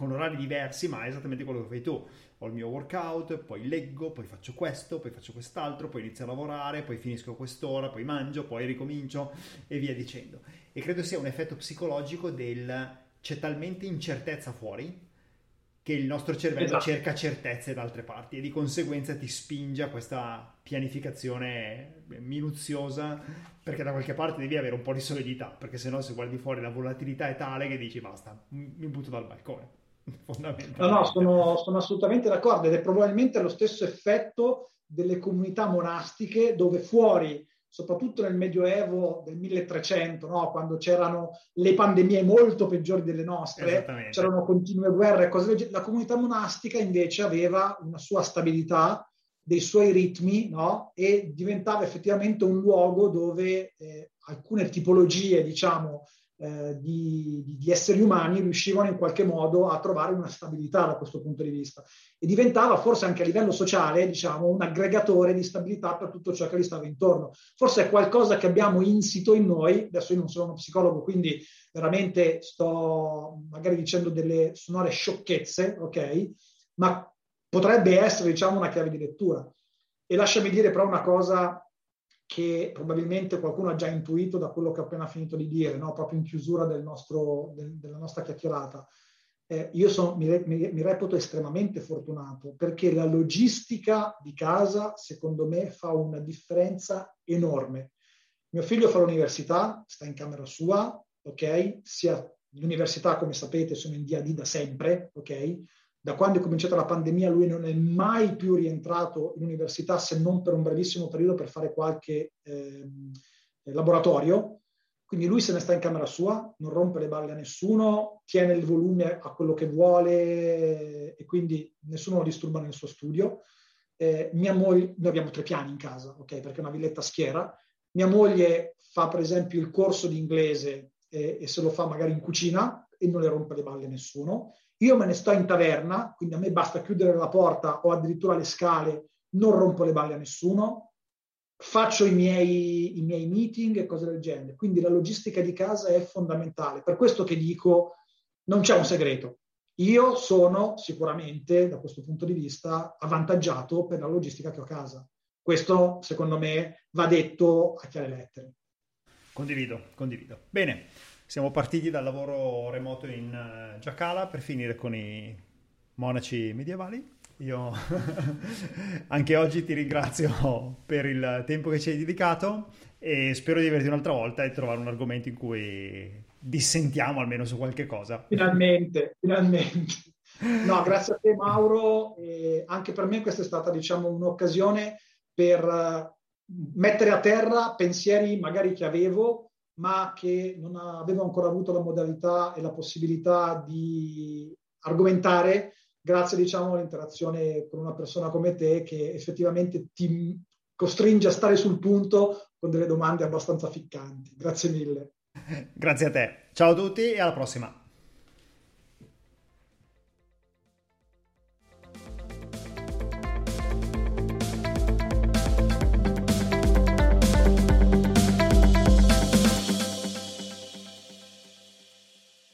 con orari diversi, ma è esattamente quello che fai tu. Ho il mio workout, poi leggo, poi faccio questo, poi faccio quest'altro, poi inizio a lavorare, poi finisco quest'ora, poi mangio, poi ricomincio e via dicendo. E credo sia un effetto psicologico del c'è talmente incertezza fuori che il nostro cervello esatto. cerca certezze da altre parti e di conseguenza ti spinge a questa pianificazione minuziosa perché da qualche parte devi avere un po' di solidità perché sennò se guardi fuori la volatilità è tale che dici basta, mi butto dal balcone. No, no, sono, sono assolutamente d'accordo ed è probabilmente lo stesso effetto delle comunità monastiche dove fuori soprattutto nel Medioevo del 1300, no? quando c'erano le pandemie molto peggiori delle nostre, c'erano continue guerre e cose del genere. La comunità monastica invece aveva una sua stabilità, dei suoi ritmi no? e diventava effettivamente un luogo dove eh, alcune tipologie, diciamo, eh, di, di, esseri umani riuscivano in qualche modo a trovare una stabilità da questo punto di vista. E diventava forse anche a livello sociale diciamo un aggregatore di stabilità per tutto ciò che gli stava intorno. Forse è qualcosa che abbiamo insito in noi adesso io non sono uno psicologo quindi veramente sto magari dicendo delle sonore sciocchezze ok? Ma potrebbe essere diciamo una chiave di lettura. E lasciami dire però una cosa che probabilmente qualcuno ha già intuito da quello che ho appena finito di dire, no? proprio in chiusura del nostro, del, della nostra chiacchierata. Eh, io sono, mi, mi, mi, reputo estremamente fortunato perché la logistica di casa, secondo me, fa una differenza enorme. Mio figlio fa l'università, sta in camera sua, ok? Sia l'università, come sapete, sono in DAD da sempre, ok? Da quando è cominciata la pandemia lui non è mai più rientrato in università se non per un brevissimo periodo per fare qualche eh, laboratorio. Quindi lui se ne sta in camera sua, non rompe le balle a nessuno, tiene il volume a quello che vuole e quindi nessuno lo disturba nel suo studio. Eh, mia moglie, noi abbiamo tre piani in casa, ok? Perché è una villetta schiera. Mia moglie fa per esempio il corso di inglese e, e se lo fa magari in cucina e non le rompe le balle a nessuno. Io me ne sto in taverna, quindi a me basta chiudere la porta o addirittura le scale, non rompo le balle a nessuno, faccio i miei, i miei meeting e cose del genere. Quindi la logistica di casa è fondamentale. Per questo che dico, non c'è un segreto. io sono sicuramente, da questo punto di vista, avvantaggiato per la logistica che ho a casa. Questo, secondo me, va detto a chiare lettere. Condivido, condivido. Bene, siamo partiti dal lavoro remoto in uh, Giacala per finire con i monaci medievali. Io anche oggi ti ringrazio per il tempo che ci hai dedicato e spero di averti un'altra volta e trovare un argomento in cui dissentiamo almeno su qualche cosa. Finalmente, finalmente. No, grazie a te Mauro. E anche per me questa è stata diciamo un'occasione per eh, mettere a terra pensieri magari che avevo, ma che non avevo ancora avuto la modalità e la possibilità di argomentare grazie diciamo all'interazione con una persona come te che effettivamente ti costringe a stare sul punto con delle domande abbastanza ficcanti. Grazie mille. Grazie a te. Ciao a tutti e alla prossima.